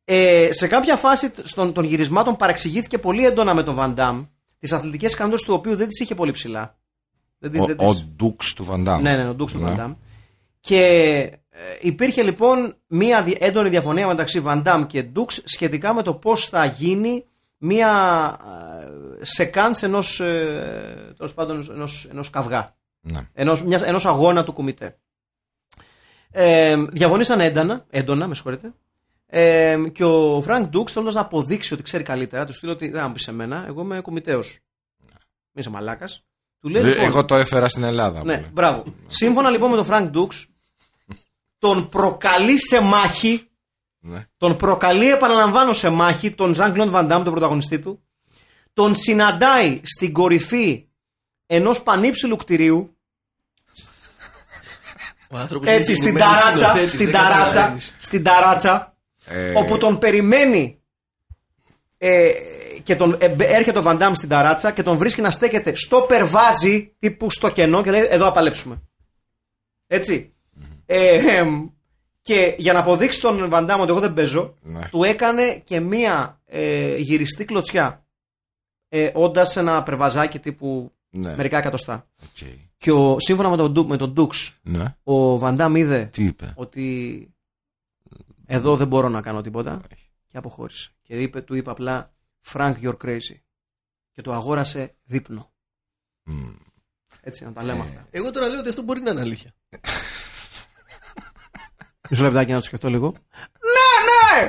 ε, σε κάποια φάση στον, των γυρισμάτων παρεξηγήθηκε πολύ έντονα με τον Van Damme, τις αθλητικές ικανότητες του οποίου δεν τις είχε πολύ ψηλά. Δεν τις- Ο, δεν ο τις- Ντούξ του Βαντάμ. Ναι, ναι, ο Dukes του Ναι. Van Damme. Και ε, υπήρχε λοιπόν μία δι- έντονη διαφωνία μεταξύ Van Damme και Dukes σχετικά με το πώς θα γίνει μία ε, σεκάνς ενός, ε, τέλος πάντων, ενός, ενός καυγά Ναι. ενός, μιας, ενός αγώνα του κουμιτέ. Ε, διαφωνήσαν έντονα, έντονα, με συγχωρείτε. Ε, και ο Φρανκ Ντούξ θέλοντας να αποδείξει ότι ξέρει καλύτερα, του στυλ ότι δεν θα μου πεις σε μένα, εγώ είμαι κουμιτέος. Μην είσαι μαλάκας. Του λέει Ε, λοιπόν. Εγώ το έφερα στην Ελλάδα. Ναι, μου λέει. μπράβο. Σύμφωνα λοιπόν με τον Φρανκ Ντούξ, τον προκαλεί σε μάχη. Ναι. Τον προκαλεί, επαναλαμβάνω, σε μάχη τον Ζαν Κλοντ Βαντάμ, τον πρωταγωνιστή του. Τον συναντάει στην κορυφή ενός πανύψηλου κτηρίου Ο άνθρωπος έτσι είναι στην γεννημένος ταράτσα, σκηνοθέτης, στην δεν ταράτσα, καταλαβαίνεις. στην ταράτσα, Ε, όπου τον περιμένει ε, και τον, ε, μπε- έρχεται ο Βαντάμ στην ταράτσα και τον βρίσκει να στέκεται στο περβάζι τύπου στο κενό και λέει εδώ θα παλέψουμε. Έτσι. Ε, εμ, και για να αποδείξει στον Βαντάμ ότι εγώ δεν παίζω, Ναι. του έκανε και μία ε, γυριστή κλωτσιά. ε, όντας ένα περβαζάκι τύπου Ναι. μερικά εκατοστά. Οκ. Και ο, σύμφωνα με τον, Ντου- με τον Dux, Ναι. ο Βαντάμ είδε Τι είπε; ότι εδώ δεν μπορώ να κάνω τίποτα και αποχώρησε. Και είπε, του είπε απλά Frank, you're crazy. Και του αγόρασε δείπνο. Μμ. Έτσι, να τα λέμε αυτά. Εγώ τώρα λέω ότι αυτό μπορεί να είναι αλήθεια. Μισό λεπτάκι να το σκεφτώ λίγο. Ναι, ναι!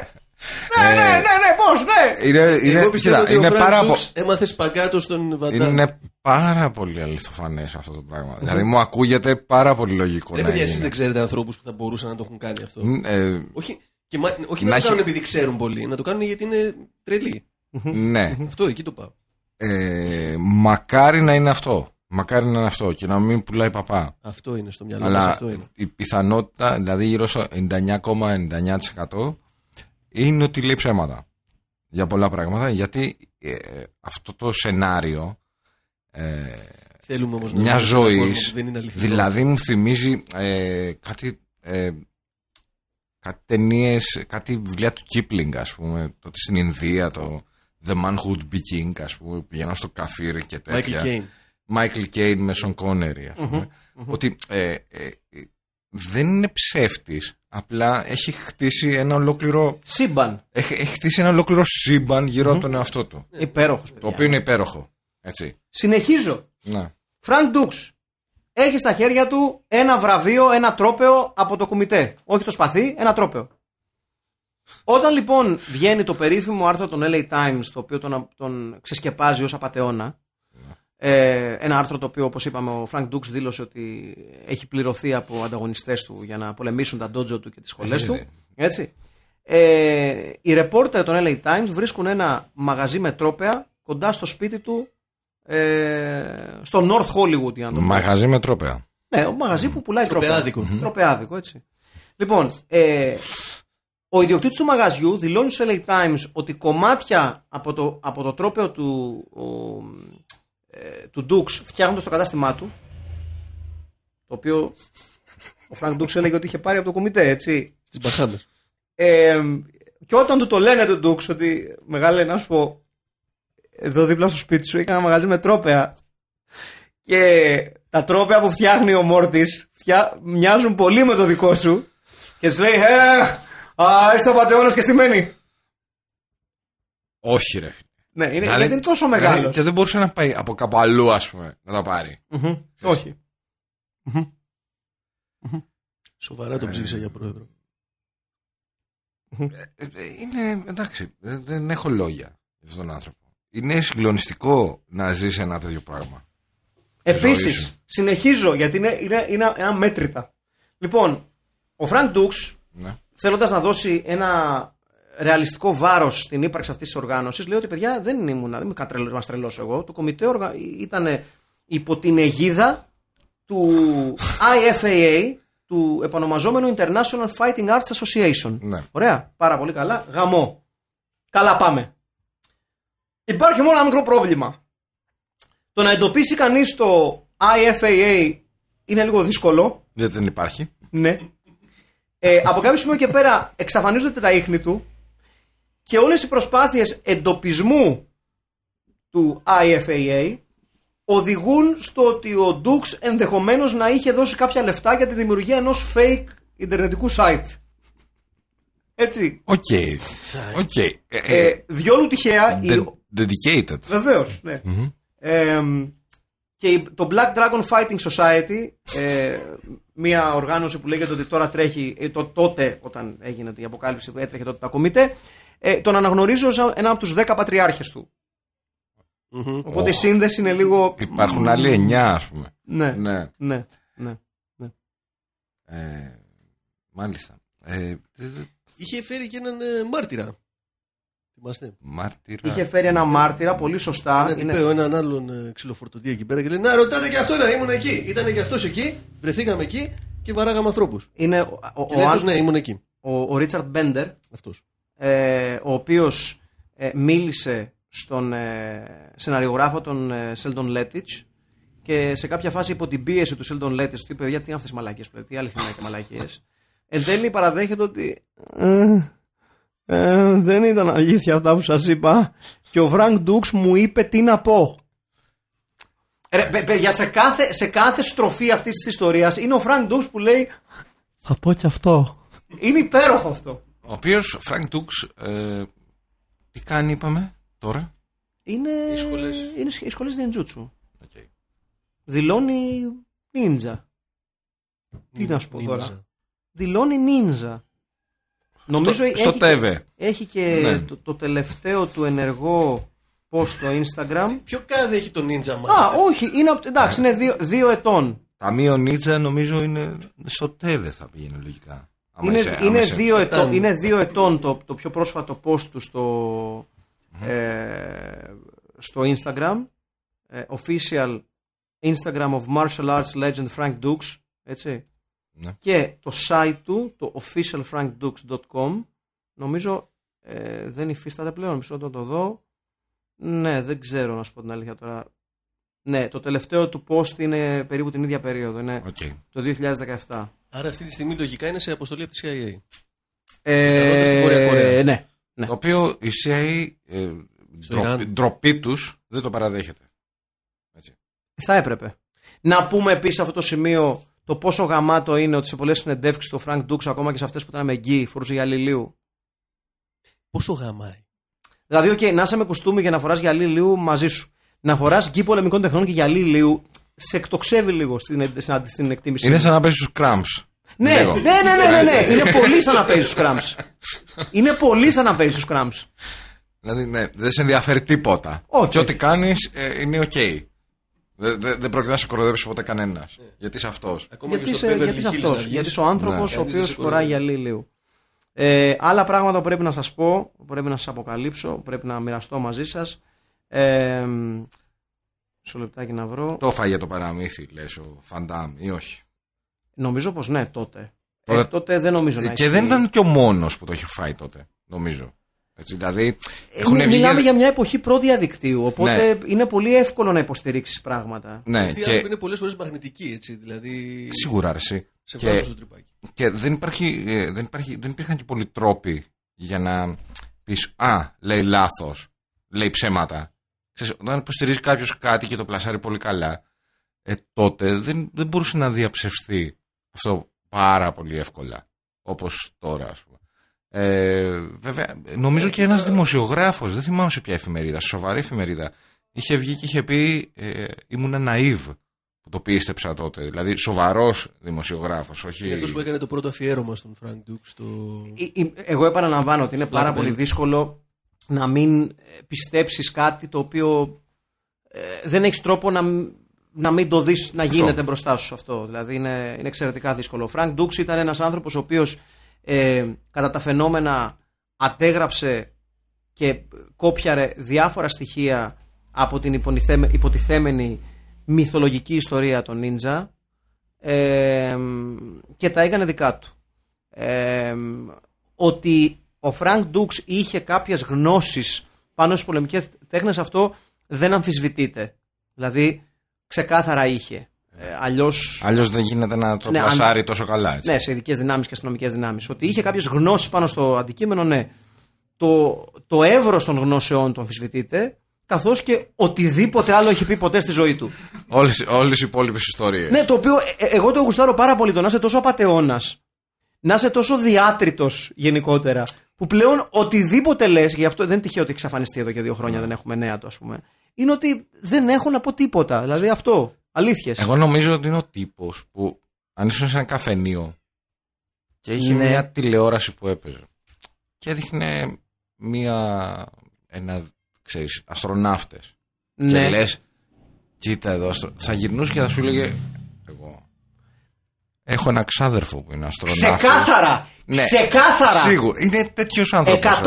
Ναι, ναι, ναι, ναι, πώς, ναι! Είναι, είναι, Εγώ πιστεύω κοίτα, ότι είναι ο πάρα, Φρανκ πο- Ντούξ έμαθε σπαγκάτο στον Βαντάμ. είναι πάρα πολύ αληθοφανές αυτό το πράγμα. δηλαδή μου ακούγεται πάρα πολύ λογικό Ρε να παιδιά, εσείς είναι. δεν ξέρετε ανθρώπους που θα μπορούσαν να το έχουν κάνει αυτό. Μ, ε, Όχι, και μα, όχι Να να, έχει- το κάνουν επειδή ξέρουν πολύ, να το κάνουν γιατί είναι τρελοί. Ναι. Αυτό, εκεί το πάω. Ε, μακάρι να είναι αυτό. Μακάρι να είναι αυτό και να μην πουλάει παπά. Αυτό είναι στο μυαλό μας, Αλλά αυτό είναι. η πιθανότητα, δηλαδή γύρω στο 99,99% είναι ότι λέει ψέματα. Για πολλά πράγματα. Γιατί ε, αυτό το σενάριο ε, Θέλουμε όμως μια να ζούμε σε έναν ζωής. κόσμο που δεν είναι αληθινός. Δηλαδή μου θυμίζει ε, κάτι. Ε, κάτι ταινίες, κάτι βιβλία του Kipling, ας πούμε, τότε στην Ινδία, το The Man Who Would Be King, ας πούμε, που πηγαίνω στο καφίρ και τέτοια. Michael Caine. Michael Caine με Sean Connery, ας πούμε, ότι ε, ε, ε, δεν είναι ψεύτης, απλά έχει χτίσει ένα ολόκληρο, Σύμπαν. έχει, έχει χτίσει ένα ολόκληρο σύμπαν γύρω από τον εαυτό του, Υπέροχος. το οποίο είναι υπέροχο, έτσι. Συνεχίζω. Να. Φρανκ Ντούξ. Έχει στα χέρια του ένα βραβείο, ένα τρόπαιο από το κουμιτέ. Όχι το σπαθί, ένα τρόπαιο. Όταν λοιπόν βγαίνει το περίφημο άρθρο των LA Times, το οποίο τον, τον ξεσκεπάζει ως απατεώνα, ε, ένα άρθρο το οποίο όπως είπαμε ο Φρανκ Ντούξ δήλωσε ότι έχει πληρωθεί από ανταγωνιστές του για να πολεμήσουν τα ντότζο του και τις σχολές Ε, του. ναι. Έτσι. Ε, οι ρεπόρτερ των LA Times βρίσκουν ένα μαγαζί με τρόπαια κοντά στο σπίτι του ε, στο North Hollywood για να το πω έτσι. Μαγαζί με τρόπαια. Ναι, ο μαγαζί που πουλάει τρόπαια. Τροπαιάδικο. Μμμ. Τροπαιάδικο, έτσι. Λοιπόν, ε, ο ιδιοκτήτης του μαγαζιού δηλώνει στο LA Times ότι κομμάτια από το, από το τρόπαιο του, ο, ε, του Dux φτιάχνονται στο κατάστημά του. Το οποίο ο Φρανκ Dux έλεγε ότι είχε πάρει από το κουμιτέ, έτσι. Στις Μπαχάμες. Ε, και όταν του το λένε του Dux ότι μεγάλε να σου πω εδώ δίπλα στο σπίτι σου είχα ένα μαγαζί με τρόπεα και τα τρόπεα που φτιάχνει ο Μόρτης φτιά... μοιάζουν πολύ με το δικό σου και τους λέει ε, α, είστε απατεώνας και στημένοι. Όχι ρε. φίλε. Ναι, είναι, Δηλαδή, γιατί είναι τόσο δηλαδή, μεγάλος. Και δεν μπορούσε να πάει από κάπου αλλού, ας πούμε, να τα πάρει. Όχι. Σοβαρά το ψήφισα για πρόεδρο. Ε, ε, Είναι, εντάξει, δεν, δεν έχω λόγια για αυτόν τον άνθρωπο. Είναι συγκλονιστικό να ζεις ένα τέτοιο πράγμα. ζωή Επίση, σου. συνεχίζω γιατί είναι, είναι, είναι αμέτρητα. Λοιπόν, ο Φρανκ Ντούξ Ναι. Θέλοντας να δώσει ένα ρεαλιστικό βάρος στην ύπαρξη αυτής της οργάνωσης, λέει ότι παιδιά δεν ήμουν, δεν είμαι μα τρελός εγώ. Το κουμιτέ οργα... ήταν υπό την αιγίδα του IFAA, του επωνομαζόμενου International Fighting Arts Association. Ναι. Ωραία, πάρα πολύ καλά. Γαμό. Καλά πάμε. Υπάρχει μόνο ένα μικρό πρόβλημα. Το να εντοπίσει κανείς το IFAA είναι λίγο δύσκολο. Γιατί δεν υπάρχει. Ναι. Ε, από κάποιο σημείο και πέρα εξαφανίζονται τα ίχνη του και όλες οι προσπάθειες εντοπισμού του IFAA οδηγούν στο ότι ο Dux ενδεχομένως να είχε δώσει κάποια λεφτά για τη δημιουργία ενός fake ιντερνετικού site. Έτσι. OK. OK. Ε, Ε, ε, διόλου τυχαία η- de- Dedicated. Βεβαίως, ναι. Ε, και η- το Black Dragon Fighting Society, ε, μια οργάνωση που λέγεται ότι τώρα τρέχει, ε, το, τότε όταν έγινε η αποκάλυψη που έτρεχε τότε τα κουμιτέ, ε, τον αναγνωρίζω σαν ένα από τους 10 πατριάρχες του. Οπότε η σύνδεση είναι λίγο... Υπάρχουν άλλοι εννιά, ας πούμε. Ναι, Ναι. ναι, ναι. Ε, μάλιστα. Ε, δε- δε- Είχε φέρει και έναν ε, μάρτυρα. Θυμάστε. μάρτυρα. Είχε φέρει ένα μάρτυρα, πολύ σωστά. Ένα Είναι... τυπαίο, έναν άλλον ε, ξυλοφορτωτή εκεί πέρα και λέει Να ρωτάτε και αυτό, να ήμουν εκεί. Ήταν και αυτός εκεί, βρεθήκαμε εκεί και βαράγαμε ανθρώπους. είναι ο, ο, Και ο, λέει αν- αυτός, ναι, ήμουν εκεί. ο, ο Ρίτσαρντ Μπέντερ, Αυτός. ε, ο οποίος ε, μίλησε στον ε, σεναριογράφο τον ε, Σέλντον Λέτιτς και σε κάποια φάση υπό την πίεση του Σέλντον Λέτιτς του είπε γιατί είναι αυτές οι μαλακίες που λέτε, τι αληθινά και μαλακίες εν τέλει παραδέχεται ότι ε, Ε, δεν ήταν αλήθεια αυτά που σας είπα. Και ο Φρανκ Ντούξ μου είπε τι να πω. Ρε, παι- παιδιά, σε κάθε, σε κάθε στροφή αυτής της ιστορίας είναι ο Φρανκ Ντούξ που λέει Θα πω και αυτό. Είναι υπέροχο αυτό. Ο οποίος Φρανκ Ντούξ. Ε, τι κάνει, είπαμε τώρα; Είναι, Οι σχολές. είναι σχ- οι σχολές Ninjutsu. Okay. Δηλώνει νίντζα. Τι να σου πω Νίντζα. τώρα. Δηλώνει νίντζα. Νομίζω στο έχει, και, ΤΕΒΕ. έχει και Ναι. το, το τελευταίο του ενεργό post στο Instagram. Πιο κάτω έχει το Ninja Master; Α, όχι, είναι, απ- εντάξει, είναι δύο, δύο ετών. Ταμείο Νίντζα νομίζω είναι στο ΤΕΒΕ θα πήγαινε λογικά. Άμα Είναι, είσαι- άμα είναι, είσαι- δύο ετών, Τάν. είναι δύο ετών το, το πιο πρόσφατο post του στο, ε, στο Instagram. Ε, official Instagram of martial arts legend Frank Dukes. Έτσι. Ναι. Και το site του, το officialfrankdukes.com, νομίζω ε, δεν υφίσταται πλέον. Μισό λεπτό να το δω. Ναι, δεν ξέρω να σου πω την αλήθεια τώρα. Ναι, το τελευταίο του post είναι περίπου την ίδια περίοδο. Είναι Οκ. το 2017. Άρα αυτή τη στιγμή λογικά είναι σε αποστολή από τη CIA. Ε, Πιθανότατα στην Βόρεια Κορέα. Ναι. Ναι. Το οποίο η CIA ε, Στο ντροπ- Ιράν. ντροπή τους δεν το παραδέχεται. Έτσι. Θα έπρεπε. Να πούμε επίσης αυτό το σημείο το πόσο γαμάτο είναι ότι σε πολλές συνεντεύξεις του Φρανκ Ντούξ, ακόμα και σε αυτές που ήταν με γκι, φορούσε γυαλί ηλίου. Πόσο γαμάει. Δηλαδή, οκ, να είσαι με κουστούμι και να φοράς γυαλί ηλίου μαζί σου. Να φοράς γκι πολεμικών τεχνών και γυαλί ηλίου σε εκτοξεύει λίγο στην, στην, στην εκτίμηση. Είναι σαν να παίζει στους Cramps. ναι, Λίγο. ναι, ναι, ναι, ναι, ναι. Είναι πολύ σαν να παίζει στους Cramps. Είναι πολύ σαν να παίζει στους Cramps. Δηλαδή, ναι, δεν σε ενδιαφέρει τίποτα. Όχι. Και ό,τι κάνεις είναι οκ. Δεν δε, δεν πρόκειται να σε κοροϊδέψει ποτέ κανένας. Ναι. Γιατί είσαι αυτός. Ακόμα Γιατί και στο είσαι, Beverly γιατί είσαι Hills αυτός, να βγεις. γιατί είσαι ο άνθρωπος Ναι. ο Κανείς οποίος δεν σε φοράει κοροϊδεύει. γυαλί λίου. Ε, άλλα πράγματα που πρέπει να σας πω, που πρέπει να σας αποκαλύψω, που πρέπει να μοιραστώ μαζί σας. Ε, μισό λεπτάκι να βρω. Το φάγε το παραμύθι, λες ο Φαντάμ, ή όχι; Νομίζω πως ναι, τότε. Τότε- Ε, τότε δεν νομίζω να και ισχύει. δεν ήταν και ο μόνος που το είχε φάει τότε, νομίζω. Έτσι, δηλαδή, Ε, έχουν μι- βγει. Μιλάμε για μια εποχή προδιαδικτύου, οπότε Ναι. είναι πολύ εύκολο να υποστηρίξεις πράγματα. Ναι, Αυτοί οι και άνθρωποι είναι πολλές φορές μαγνητικοί, έτσι. Δηλαδή. σίγουρα αρέσει. Σε Και- βγάζουν στο τρυπάκι. Και δεν, υπάρχει, ε, δεν, υπάρχει, δεν υπήρχαν και πολλοί τρόποι για να πεις Α, λέει λάθος, λέει ψέματα. Ξέρεις, όταν υποστηρίζει κάποιος κάτι και το πλασάρει πολύ καλά, ε, τότε δεν, δεν μπορούσε να διαψευστεί αυτό πάρα πολύ εύκολα. Όπως τώρα, ας πούμε. Ε, βέβαια, νομίζω και ένας δημοσιογράφος, δεν θυμάμαι σε ποια εφημερίδα, σε σοβαρή εφημερίδα, είχε βγει και είχε πει ε, ήμουν ναΐβ που το πίστεψα τότε. Δηλαδή, σοβαρός δημοσιογράφος, όχι. Είναι αυτός που έκανε το πρώτο αφιέρωμα στον Frank Dux στο. Ε, ε, Εγώ επαναλαμβάνω ότι είναι Black πάρα belt. πολύ δύσκολο να μην ε, πιστέψεις κάτι το οποίο ε, δεν έχεις τρόπο να, μ- να μην το δεις να γίνεται μπροστά σου αυτό. Δηλαδή είναι, είναι εξαιρετικά δύσκολο. Ο Φρανκ Ντούξ ήταν ένας άνθρωπος ο οποίος ε, κατά τα φαινόμενα αντέγραψε και κόπιαρε διάφορα στοιχεία από την υποτιθέμε- υποτιθέμενη μυθολογική ιστορία των νίντζα ε, και τα έκανε δικά του. Ε, ότι ο Φρανκ Ντούξ είχε κάποιες γνώσεις πάνω στις πολεμικές τέχνες αυτό δεν αμφισβητείται. Δηλαδή ξεκάθαρα είχε. Ε, αλλιώς Αλλιώς δεν γίνεται να το Ναι, αν- πλασάρει τόσο καλά. Έτσι. ναι, σε ειδικές δυνάμεις και αστυνομικές δυνάμεις. Ότι είχε κάποιες γνώσεις πάνω στο αντικείμενο, ναι. Το, το εύρος των γνώσεών του αμφισβητείται, καθώς και οτιδήποτε άλλο έχει πει ποτέ στη ζωή του. Όλες, όλες οι υπόλοιπες ιστορίες. ναι, το οποίο ε, ε, εγώ το γουστάρω πάρα πολύ το να είσαι τόσο απαταιώνας, να είσαι τόσο διάτριτο γενικότερα, που πλέον οτιδήποτε λες, γι' αυτό δεν είναι τυχαίο ότι έχει εξαφανιστεί εδώ και δύο χρόνια, δεν έχουμε νέα του, ας πούμε, είναι ότι δεν έχω να πω τίποτα. Δηλαδή αυτό. Αλήθειες. Εγώ νομίζω ότι είναι ο τύπος που αν ήσουν σε ένα καφενείο και είχε Ναι. μια τηλεόραση που έπαιζε και έδειχνε μια, ένα, ξέρεις, αστροναύτες Ναι. και λες κοίτα εδώ, αστρο... θα γυρνούσε και θα σου λέγε εγώ έχω ένα ξάδερφο που είναι αστροναύτης Ξεκάθαρα! Ναι. Ξεκάθαρα! Σίγουρα, είναι τέτοιος άνθρωπος.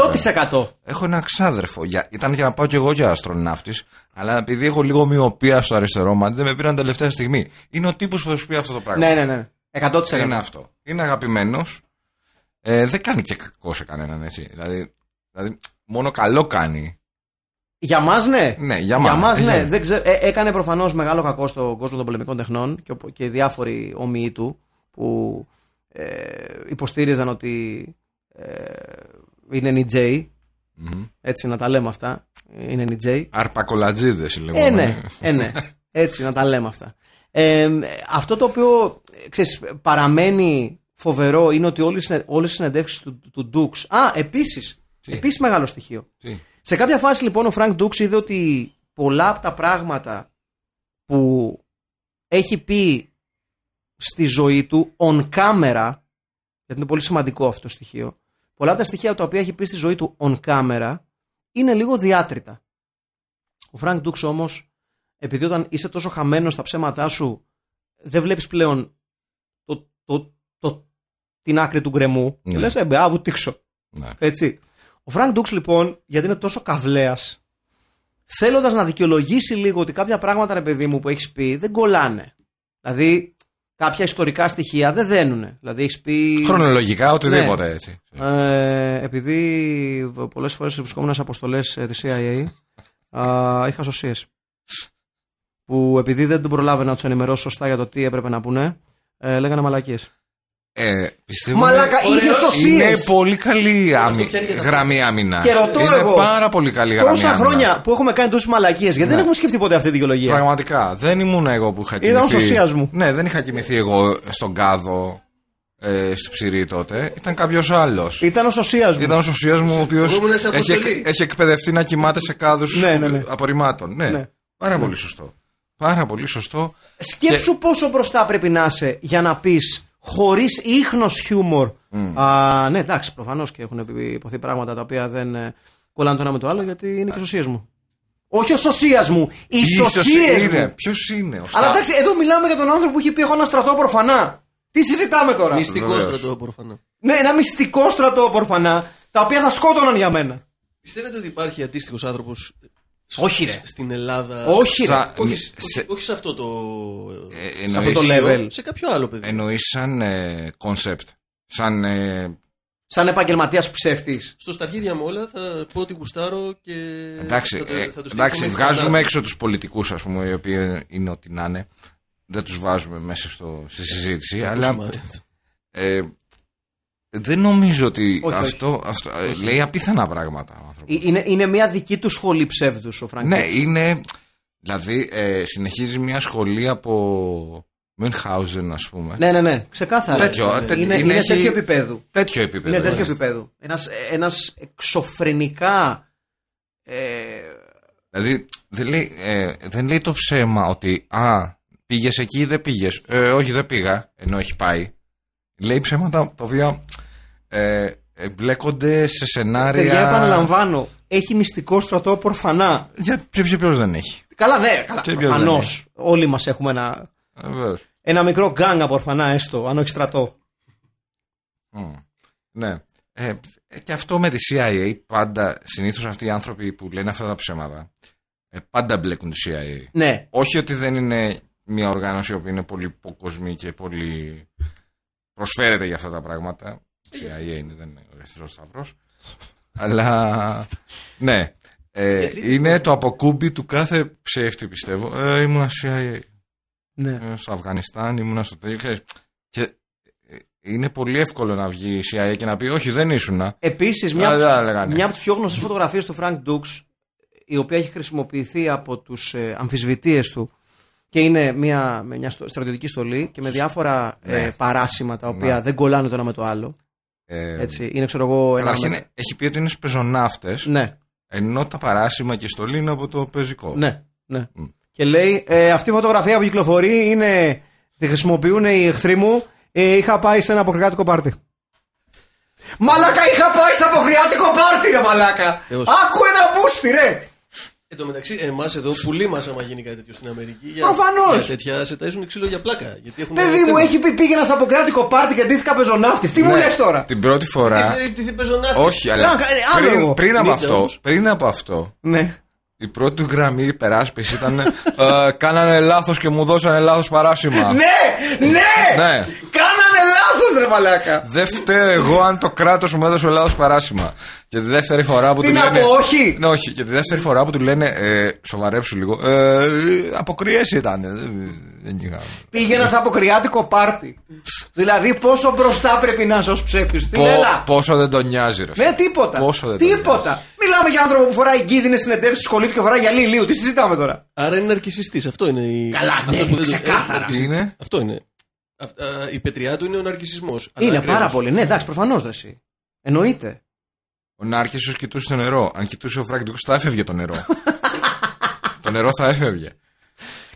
100%. Έχω ένα ξάδερφο. Για... Ήταν για να πάω κι εγώ για αστροναύτης, αλλά επειδή έχω λίγο μοιοπία στο αριστερό μάτι, δεν με πήραν τελευταία στιγμή. Είναι ο τύπος που θα σου πει αυτό το πράγμα. Ναι, ναι, ναι. 100%. Είναι αυτό. Είναι αγαπημένος. Ε, δεν κάνει και κακό σε κανέναν έτσι. Δηλαδή, δηλαδή μόνο καλό κάνει. Για μας, ναι. Ναι, για Για μας. μας, ναι. Για- Δεν ξέ- ε, έκανε προφανώς μεγάλο κακό στον κόσμο των πολεμικών τεχνών και, ο- και διάφοροι ομοιοί του που ε, υποστήριζαν ότι ε, είναι NJ. Έτσι να τα λέμε αυτά. Είναι NJ. Αρπακολατζίδες λέγονται. Ε, ναι, ε, ναι. Έτσι να τα λέμε αυτά. Ε, αυτό το οποίο ε, ξέρεις, παραμένει φοβερό είναι ότι όλες, οι συνε- όλες οι συνεντεύξεις του, του Dukes... Α, επίσης, Τι; επίσης μεγάλο στοιχείο. Τι; Σε κάποια φάση λοιπόν ο Frank Dukes είδε ότι πολλά από τα πράγματα που έχει πει στη ζωή του on camera, γιατί είναι πολύ σημαντικό αυτό το στοιχείο, πολλά από τα στοιχεία τα οποία έχει πει στη ζωή του on camera είναι λίγο διάτρητα. Ο Frank Dux όμως, επειδή όταν είσαι τόσο χαμένος στα ψέματά σου, δεν βλέπεις πλέον το, το, το, την άκρη του γκρεμού και Ναι. λες, ε, μπε, α, βουτήξω. Ναι. Έτσι. Ο Φρανκ Ντούξ λοιπόν, γιατί είναι τόσο καβλέας, θέλοντας να δικαιολογήσει λίγο ότι κάποια πράγματα, ρε παιδί μου, που έχεις πει δεν κολλάνε. Δηλαδή, κάποια ιστορικά στοιχεία δεν δένουν. Δηλαδή, έχεις πει. Χρονολογικά, οτιδήποτε Ναι. έτσι. Ε, επειδή πολλές φορές βρισκόμουν σε αποστολές της CIA, α, είχα σωσίες. Που επειδή δεν τον προλάβαινα να τους ενημερώσω σωστά για το τι έπρεπε να πούνε, ε, λέγανε μαλακίες. Ε, πιστεύω Μαλάκα, είναι- είχε ωραίος. σωσίε! Είναι πολύ καλή άμυ... πιάνει και τα γραμμή άμυνα. Και ρωτώ είναι εγώ, πάρα πολύ καλή γραμμή Τόσα άμυνα. χρόνια που έχουμε κάνει τόσες μαλακίες, γιατί δεν Ναι. έχουμε σκεφτεί ποτέ αυτή τη δικαιολογία. Πραγματικά. Δεν ήμουν εγώ που είχα Ήταν ο κοιμηθεί. σωσίας μου. Ναι, δεν είχα κοιμηθεί εγώ στον κάδο ε, στη ψηρή τότε. Ήταν κάποιος άλλος. Ήταν ο σωσίας μου. Ήταν ο σωσίας μου ο οποίος Εγώ ήμουν σε έχει, αποστολή. έχει εκπαιδευτεί να κοιμάται σε κάδους Ναι, ναι, ναι. απορριμμάτων. Ναι. Ναι. Πάρα πολύ σωστό. Πάρα πολύ σωστό. Σκέψου πόσο μπροστά πρέπει να είσαι για να πεις χωρίς ίχνος χιούμορ. Α, ναι, εντάξει, προφανώς και έχουν υποθεί πράγματα τα οποία δεν ε, κολλάνε το ένα με το άλλο γιατί είναι και σωσίε μου. Όχι ο σωσίας μου, οι σωσίες είναι. μου. Ποιος είναι, ο Αλλά Στα- εντάξει, εδώ μιλάμε για τον άνθρωπο που έχει πει: Έχω ένα στρατό προφανά. Τι συζητάμε τώρα; Μυστικό Βεβαίως. στρατό προφανώ. Ναι, ένα μυστικό στρατό προφανά, τα οποία θα σκότωναν για μένα. Πιστεύετε ότι υπάρχει αντίστοιχο άνθρωπος Όχι, ρε. στην Ελλάδα. Όχι, ρε. Σα- Όχι, σε- όχι, όχι σε αυτό το. Ε, σε αυτό το εννοείς- level. Σε κάποιο άλλο παιδί. Εννοείς σαν concept. σαν. ε, Σαν επαγγελματίας ψεύτης. Στο στα αρχίδια μου όλα θα πω ότι γουστάρω και. εντάξει, θα το- ε, θα το εντάξει στηρίξω με βγάζουμε φαντάζομαι. έξω τους πολιτικούς ας πούμε, οι οποίοι είναι ό,τι να είναι. Δεν τους βάζουμε μέσα στο, στη συζήτηση. αλλά Σημάδι. ε, δεν νομίζω ότι Όχι, όχι. αυτό, αυτό ε, λέει απίθανα πράγματα ο άνθρωπος. Ε, Είναι, είναι μια δική του σχολή ψεύδους ο Φραγκ. Ναι, είναι. Δηλαδή, ε, συνεχίζει μια σχολή από Μünchhausen, ας πούμε. ναι, ναι, ναι, ξεκάθαρα. Τέτοιο, είναι, τέ- είναι, είναι- έχει- τέτοιο επίπεδο. Τέτοιο επίπεδο. Είναι τέτοιο μάλιστα. επίπεδο. Ένας, ένας εξωφρενικά. Ε, Δηλαδή, δεν λέει, ε, δεν λέει το ψέμα ότι Α, πήγες εκεί ή δεν πήγες. Ε, όχι, δεν πήγα, ενώ έχει πάει. Λέει ψέματα τα οποία ε, εμπλέκονται σε σενάρια. παιδιά, επαναλαμβάνω, έχει μυστικό στρατό προφανά. Για ποιο, ποιο, ποιος δεν έχει; Καλά, ναι, καλά. Και ποιος Προφανώς. δεν έχει; Όλοι μας έχουμε ένα, Ε, βεβαίως. ένα μικρό γκάγκ από ορφανά, έστω, αν όχι στρατό. Μμ. Ναι. Ε, και αυτό με τη CIA πάντα, συνήθως αυτοί οι άνθρωποι που λένε αυτά τα ψέματα, ε, πάντα μπλέκουν τη CIA. Ναι, Όχι ότι δεν είναι μια οργάνωση που είναι πολύ υποκοσμή και πολύ προσφέρεται για αυτά τα πράγματα. Η CIA είναι, δεν είναι ο Ερυθρός Σταυρός. Αλλά ναι, ε, είναι το αποκούμπι του κάθε ψεύτη πιστεύω. Ε, ήμουνα στη CIA. ναι. Ε, στο Αφγανιστάν, ήμουνα στο τέτοιο. ξέρεις. Και ε, είναι πολύ εύκολο να βγει η CIA και να πει Όχι, δεν ήσουνα. Επίσης, μια, Α, από δεν τις- τα λέγανε. μια από τις πιο γνωστές φωτογραφίες του Frank Dukes, η οποία έχει χρησιμοποιηθεί από τους ε, αμφισβητείες του και είναι μια, με μια στο- στρατιωτική στολή και με διάφορα ε, Ναι. παράσημα τα οποία Ναι. δεν κολλάνε το ένα με το άλλο. Ε, Έτσι, είναι, ξέρω εγώ, ένα. Καταρχήν με- έχει πει ότι είναι σπεζοναύτε, Ναι, ενώ τα παράσημα και η στολή είναι από το πεζικό. ναι, ναι. Και λέει, ε, αυτή η φωτογραφία που κυκλοφορεί είναι. Τη χρησιμοποιούν οι εχθροί μου. Ε, είχα πάει σε ένα αποκριάτικο πάρτι. Μαλάκα, είχα πάει σε αποκριάτικο πάρτι, ρε Μαλάκα! Θεός. Άκου ένα μπούστι, ρε! Εν τω μεταξύ, εμάς εδώ πουλή μας, άμα γίνει κάτι τέτοιο στην Αμερική. Για, Προφανώς. Για τέτοια σε ταΐζουν ξύλο για πλάκα. Γιατί έχουν Παιδί μου, έχει πει πήγαινα σε αποκριάτικο πάρτι και ντύθηκα πεζοναύτης. Τι μου Ναι, λες τώρα; Την πρώτη φορά. Τι τι πεζοναύτης. Όχι, αλλά. Να, ε, άλλο εγώ. Πριν, πριν από Νίτσα αυτό, όμως. πριν από αυτό, Ναι. η πρώτη του γραμμή υπεράσπισης ήταν. ε, κάνανε λάθος και μου δώσανε λάθος παράσημα. Ναι, ναι! Ναι. Κάνανε λάθος λάθο, ρε μαλάκα. Δεν φταίω εγώ αν το κράτος μου έδωσε λάθος παράσημα. Και τη δεύτερη φορά που Τι του να λένε. πω, όχι. Ναι, όχι. Και τη δεύτερη φορά που του λένε. Ε, σοβαρέψου λίγο. Ε, Αποκριές ήταν. ε, Δεν, δεν είχα. Πήγαινα σε αποκριάτικο πάρτι. δηλαδή, πόσο μπροστά πρέπει να είσαι ως ψεύτης του. Πο- Έλα. πόσο δεν τον νοιάζει, ρε. Ναι, τίποτα. Πόσο δεν το τίποτα. Μιλάμε για άνθρωπο που φοράει γκίδινε συνεντεύξεις στη σχολή του και φοράει γυαλί ηλίου. Τι συζητάμε τώρα; Άρα είναι ναρκισιστής. Αυτό είναι. Η... Καλά, ναι, αυτός που δεν το- ξεκάθαρα. Ε, Τι είναι; Αυτό είναι. Αυ- α, η πετριά του είναι ο ναρκισισμός. αλλά Είναι ακραίος. πάρα πολύ. Ναι, εντάξει, προφανώς ρε. εσύ. Εννοείται. Ο Νάρκισσος κοιτούσε το νερό. Αν κοιτούσε ο Φρανκ Ντουξ, θα έφευγε το νερό. το νερό θα έφευγε.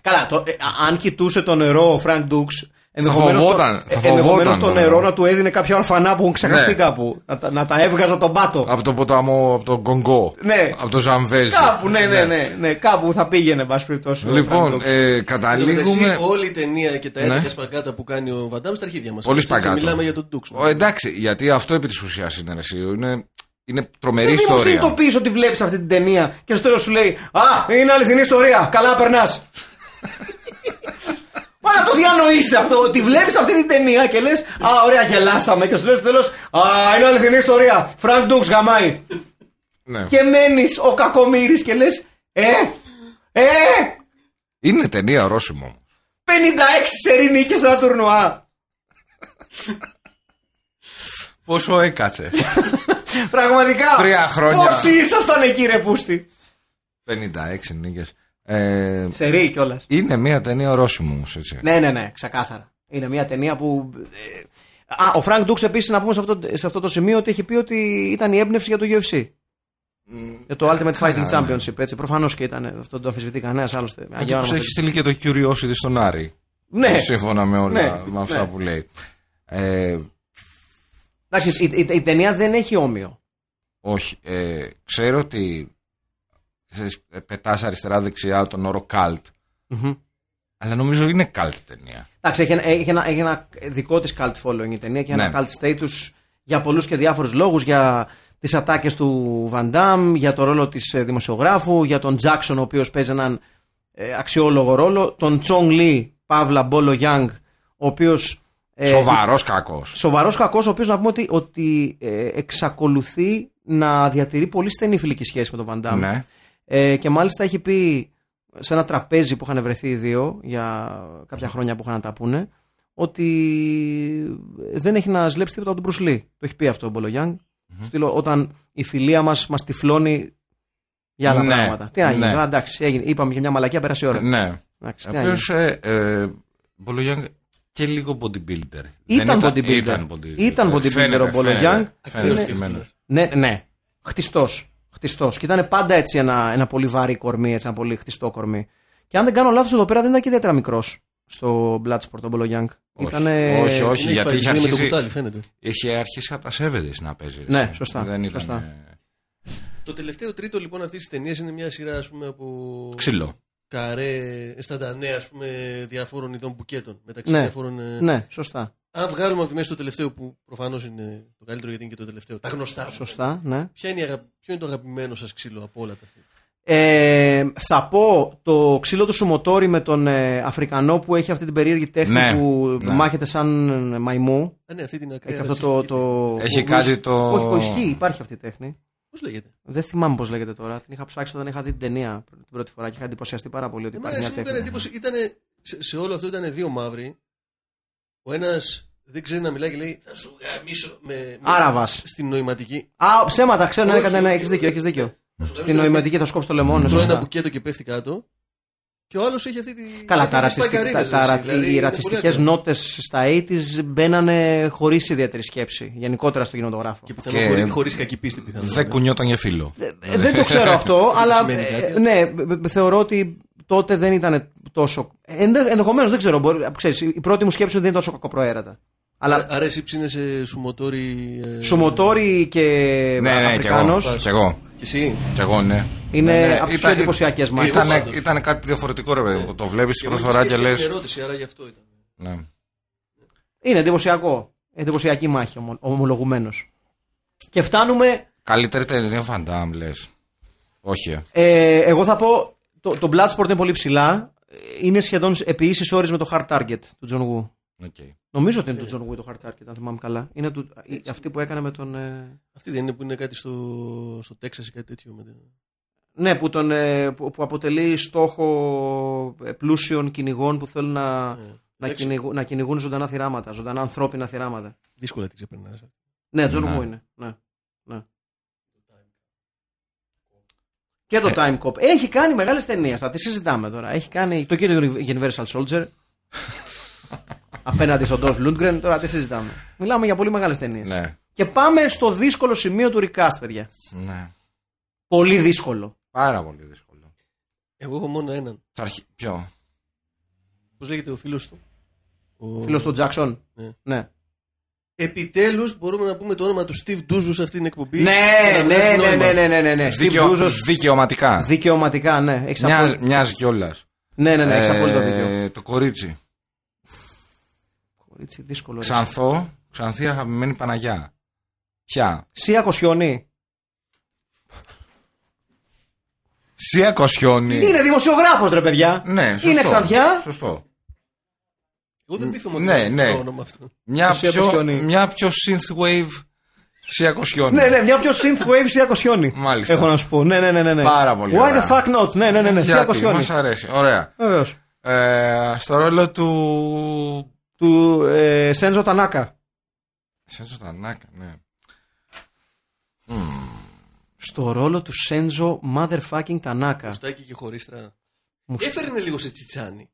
Καλά, το, ε, α- αν κοιτούσε το νερό ο Φρανκ Ντουξ, ενδεχομένως φοβόταν, το, θα ε, ενδεχομένως φοβόταν το το νερό νερό. να του έδινε κάποια ορφανά που έχουν ξεχαστεί Ναι. κάπου. Να, τα- να τα έβγαζε τον πάτο. Από το ποταμό, από τον Κονγκό. Ναι. Από το Ζαμβέζι. Κάπου, ναι, ναι, ναι, ναι, κάπου θα πήγαινε, εν πάση περιπτώσει. ο Frank Λοιπόν, Dux. ε, Εν τω καταλήγουμε. μεταξύ, όλη η ταινία και τα Ναι. 11 σπακάτα που κάνει ο Βαντάμ στα αρχίδια μας. Πολύ σπακάτο. Μιλάμε για τον Ντουξ. Ο, εντάξει, γιατί αυτό επί της ουσίας είναι, ρε, εσύ, είναι, είναι τρομερή Δεν μου ιστορία. συνειδητοποιεί ότι βλέπεις αυτή την ταινία και στο τέλος σου λέει Α, είναι αληθινή ιστορία. Καλά περνάς. Μα να το διανοείσαι αυτό, ότι βλέπεις αυτή την ταινία και λες Α, ωραία, γελάσαμε. Και στο τέλος, στο τέλος, Α, είναι αληθινή ιστορία. Φρανκ Ντουξ γαμάει. Ναι. Και μένεις ο κακομοίρη και λες Ε, ε, Είναι ταινία ορόσημο όμως. 56 σερί νίκες σε ένα τουρνουά. Πόσο έκατσε. Πραγματικά. Τρία χρόνια. Πόσοι ήσασταν εκεί, ρε πούστη; 56 νίκες. Ε, Σερί κιόλας. είναι μια ταινία ορόσημο όμως, έτσι. Ναι, ναι, ναι, ξεκάθαρα. Είναι μια ταινία που. ε, Α, ο Φρανκ Ντουξ επίσης να πούμε σε αυτό, σε αυτό το σημείο ότι έχει πει ότι ήταν η έμπνευση για το UFC. Για το Ultimate Fighting καλά, ναι. Championship, έτσι. Προφανώς και ήταν. Αυτό το αμφισβητεί κανένας άλλωστε. Αγία Όπω όνομα έχεις του. στείλει και το Curiosity στον Άρη. Ναι. Σύμφωνα με όλα Ναι, με αυτά ναι. που λέει. Ε, Εντάξει, η, η, η ταινία δεν έχει όμοιο. όχι. Ε, ξέρω ότι ξέρεις, ε, πετάς αριστερά-δεξιά τον όρο cult. Μμμ. Αλλά νομίζω είναι cult ταινία. Εντάξει, έχει, ένα- έχει, ένα, έχει ένα δικό της cult following η ταινία και ένα Ναι. cult status για πολλούς και διάφορους λόγους. Για τις ατάκες του Van Damme, για το ρόλο της δημοσιογράφου, για τον Jackson, ο οποίος παίζει έναν ε, αξιόλογο ρόλο, τον Chong Lee, Παύλα Μπόλο Young, ο οποίος. Ε, Σοβαρός κακός. Σοβαρός κακός, ο οποίος να πούμε ότι, ότι ε, εξακολουθεί να διατηρεί πολύ στενή φιλική σχέση με τον Van Damme. Ναι. Ε, και μάλιστα έχει πει σε ένα τραπέζι που είχαν βρεθεί οι δύο για κάποια χρόνια που είχαν να τα πούνε ότι δεν έχει να ζλέψει τίποτα από τον Bruce Lee. Το έχει πει αυτό ο Μπολογιάνγκ. Στείλω, όταν η φιλία μας μας τυφλώνει για άλλα Ναι, πράγματα. Τι να γίνει, ναι. τώρα, εντάξει, έγινε. είπαμε και μια μαλακία, πέρασε η ώρα. Ναι. Εντάξει, Ο τι να γίνει. οποίο. Ε, ε, Μπολογιάνγκ και λίγο bodybuilder. Ήταν Δεν bodybuilder. Ήταν bodybuilder. Ήταν bodybuilder Φαίνεται, ο Μπολογιάνγκ. φαίνεται, φαίνεται Είναι- στημένος. Ναι, ναι. Χτιστός. Χτιστός. Και ήταν πάντα έτσι ένα, ένα πολύ βαρύ κορμί, έτσι ένα πολύ χτιστό κορμί. Και αν δεν κάνω λάθος, εδώ πέρα δεν ήταν και ιδιαίτερα μικρός στο Bloodsport ο Μπολογιάνγκ. Όχι. Ήτανε... όχι, όχι, Είναι γιατί είχε φαγισμένη με το αρχίσει, κουτάλι, φαίνεται. είχε αρχίσει από τα 70's να παίζει. Ναι, έτσι. σωστά, Δεν ήταν. σωστά. ε, Το τελευταίο τρίτο λοιπόν αυτής της ταινίας είναι μια σειρά ας πούμε, από Ξύλο. καρέ, αισθαντανέ ας πούμε, διαφόρων ειδών μπουκέτων. Μεταξύ Ναι. διαφόρων. ε, Ναι, σωστά. Αν βγάλουμε από τη μέση το τελευταίο που προφανώς είναι το καλύτερο γιατί είναι και το τελευταίο. Τα γνωστά. Σωστά, ναι. Ποια είναι η αγα... Ποιο είναι το αγαπημένο σας ξύλο από όλα τα film? Ε, θα πω το ξύλο του Σουμοτόρι με τον ε, Αφρικανό που έχει αυτή την περίεργη τέχνη Ναι, που ναι. μάχεται σαν μαϊμού. Α, ναι, αυτή την ακραία. Έχει αυτό το. το... Έχει ο- κάτι το- Όχι, που ισχύει, υπάρχει αυτή η τέχνη. Πώς λέγεται; Δεν θυμάμαι πώς λέγεται τώρα. Την είχα ψάξει όταν είχα δει την ταινία την πρώτη φορά και είχα εντυπωσιαστεί πάρα πολύ ότι Εμένα υπάρχει εσύ μια μου έκανε τέχνη. εντύπωση. Ήτανε, σε, σε όλο αυτό ήταν δύο μαύροι. Ο ένας δεν ξέρει να μιλάει και λέει Θα σου γαμίσω. Με, με, Άραβας. Στην νοηματική. Α, ψέματα, ξέρω, ναι, Όχι, έκανε, ναι, όχι, έχει δίκιο, έχεις δίκιο. Θα σου Στην γαμίσω νοηματική θα σκόψει το λεμόνι. Τρώει ένα σωστά. μπουκέτο και πέφτει κάτω. Και ο άλλος έχει αυτή τη. Καλά, αυτή τα τις ρατσιστικ- παϊκαρίδες, τα- τα- έτσι, δηλαδή, οι είναι ρατσιστικές πολύ ακραίο. νότες στα 80s μπαίνανε χωρίς ιδιαίτερη σκέψη. Γενικότερα στο κινηματογράφο. Και πιθανόν Και- χωρίς, χωρίς κακή πίστη πιθανόν. Δεν κουνιόταν για φίλο. Ε, δεν το ξέρω αυτό, αλλά σημαίνει ε, κάτι. ναι, ε, ε, θεωρώ ότι τότε δεν ήταν τόσο. Ενδεχομένως δεν ξέρω. Μπορεί, ξέρεις, η πρώτη μου σκέψη δεν είναι τόσο κακοπροαίρετα. Αλλά Άρα, άρα εσύ ψήνεσαι σουμοτόρι. Ε, Σουμοτόρι και Ναι, ναι, κι εγώ. Αφρικάνος Κι εγώ. Και εσύ; Κι εγώ, ναι. είναι Ναι, ναι, από τις πιο ήταν- εντυπωσιακές μάχε. ήταν- Ήταν, πάντως. ήταν κάτι διαφορετικό, ρε παιδί μου. Το βλέπεις Και την εγώ πρώτη φορά και σκέφτηκα λε. την ερώτηση, άρα γι' αυτό ήταν. Ναι. Είναι εντυπωσιακό. Εντυπωσιακή μάχη, ομολογουμένως. Και φτάνουμε. Καλύτερη ταινία Βαν Νταμ, λες. Όχι. ε. Ε, εγώ θα πω. Το, το Bloodsport είναι πολύ ψηλά. Είναι σχεδόν επί ίσοις όροις με το Hard Target του John Woo. OK. Νομίζω ότι είναι του Τζον Γου το Hard Target, αν θυμάμαι καλά. Είναι του, η- αυτή που έκανε με τον. ε, Αυτή δεν είναι που είναι κάτι στο, στο Τέξας ή κάτι τέτοιο. Με... Ναι, που, τον, ε, που, που αποτελεί στόχο ε, πλούσιων κυνηγών που θέλουν να, Ναι. να, Εντάξει. κυνηγού- να κυνηγούν ζωντανά θηράματα, ζωντανά ανθρώπινα θηράματα. Δύσκολα την ξεπερνάς. Ναι, Τζον Ναι. Γου είναι. Ναι. ναι. Και το Timecop. Έχει κάνει μεγάλες ταινίες. Θα τις συζητάμε τώρα. Έχει κάνει το κύριο Universal Soldier. απέναντι στον Dolph Lundgren. Τώρα τις συζητάμε. Μιλάμε για πολύ μεγάλες ταινίες. Ναι. Και πάμε στο δύσκολο σημείο του recast, παιδιά. ναι. Πολύ δύσκολο. Πάρα πολύ δύσκολο. Εγώ έχω μόνο έναν. Το αρχι... Ποιο; Πώς λέγεται ο φίλος του; Ο... Φίλος του Jackson. Ναι. ναι. Επιτέλους μπορούμε να πούμε το όνομα του Steve Ντούζου σε αυτήν την εκπομπή. Ναι, Και να ναι, βγάζει ναι, νόημα. ναι, ναι, ναι, ναι, ναι. Steve Δικαιο... Doozos, Δικαιωματικά. δικαιωματικά, ναι. Έχεις Μοιάζ... απόλυτο... Μοιάζει κιόλας. Ναι, ναι, ναι, έχεις απόλυτο δίκιο. Ε, το κορίτσι. Κορίτσι, δύσκολο. ρε. Ξανθό, ξανθή αγαπημένη Παναγιά. Ποια; Σία Κοσιονή. Σία Κοσιόνη. Είναι δημοσιογράφος ρε παιδιά. Ναι, σωστό. Είναι ξανθιά. Σωστό. Εγώ δεν πείθομαι Ναι, ότι ναι. το όνομα αυτό. Μια Σία πιο, Κοσιόνη. μια πιο synthwave Σία Κοσιόνη. Ναι, ναι, μια πιο synthwave Σία Κοσιόνη. Μάλιστα. Έχω να σου πω. Ναι, ναι, ναι. ναι, ναι. Πάρα πολύ Why ωραία. the fuck not; Ναι, ναι, ναι. ναι. Σία Γιατί, Κοσιόνη. μας αρέσει. Ωραία. Βεβαίως. Ε, στο ρόλο του... Του ε, Σέντζο Τανάκα. Σέντζο Τανάκα, ναι. Στο ρόλο του Σέντζο motherfucking Τανάκα. Μουστάκι και χωρίστρα. Μου Έφερνε λίγο σε τσιτσάνι.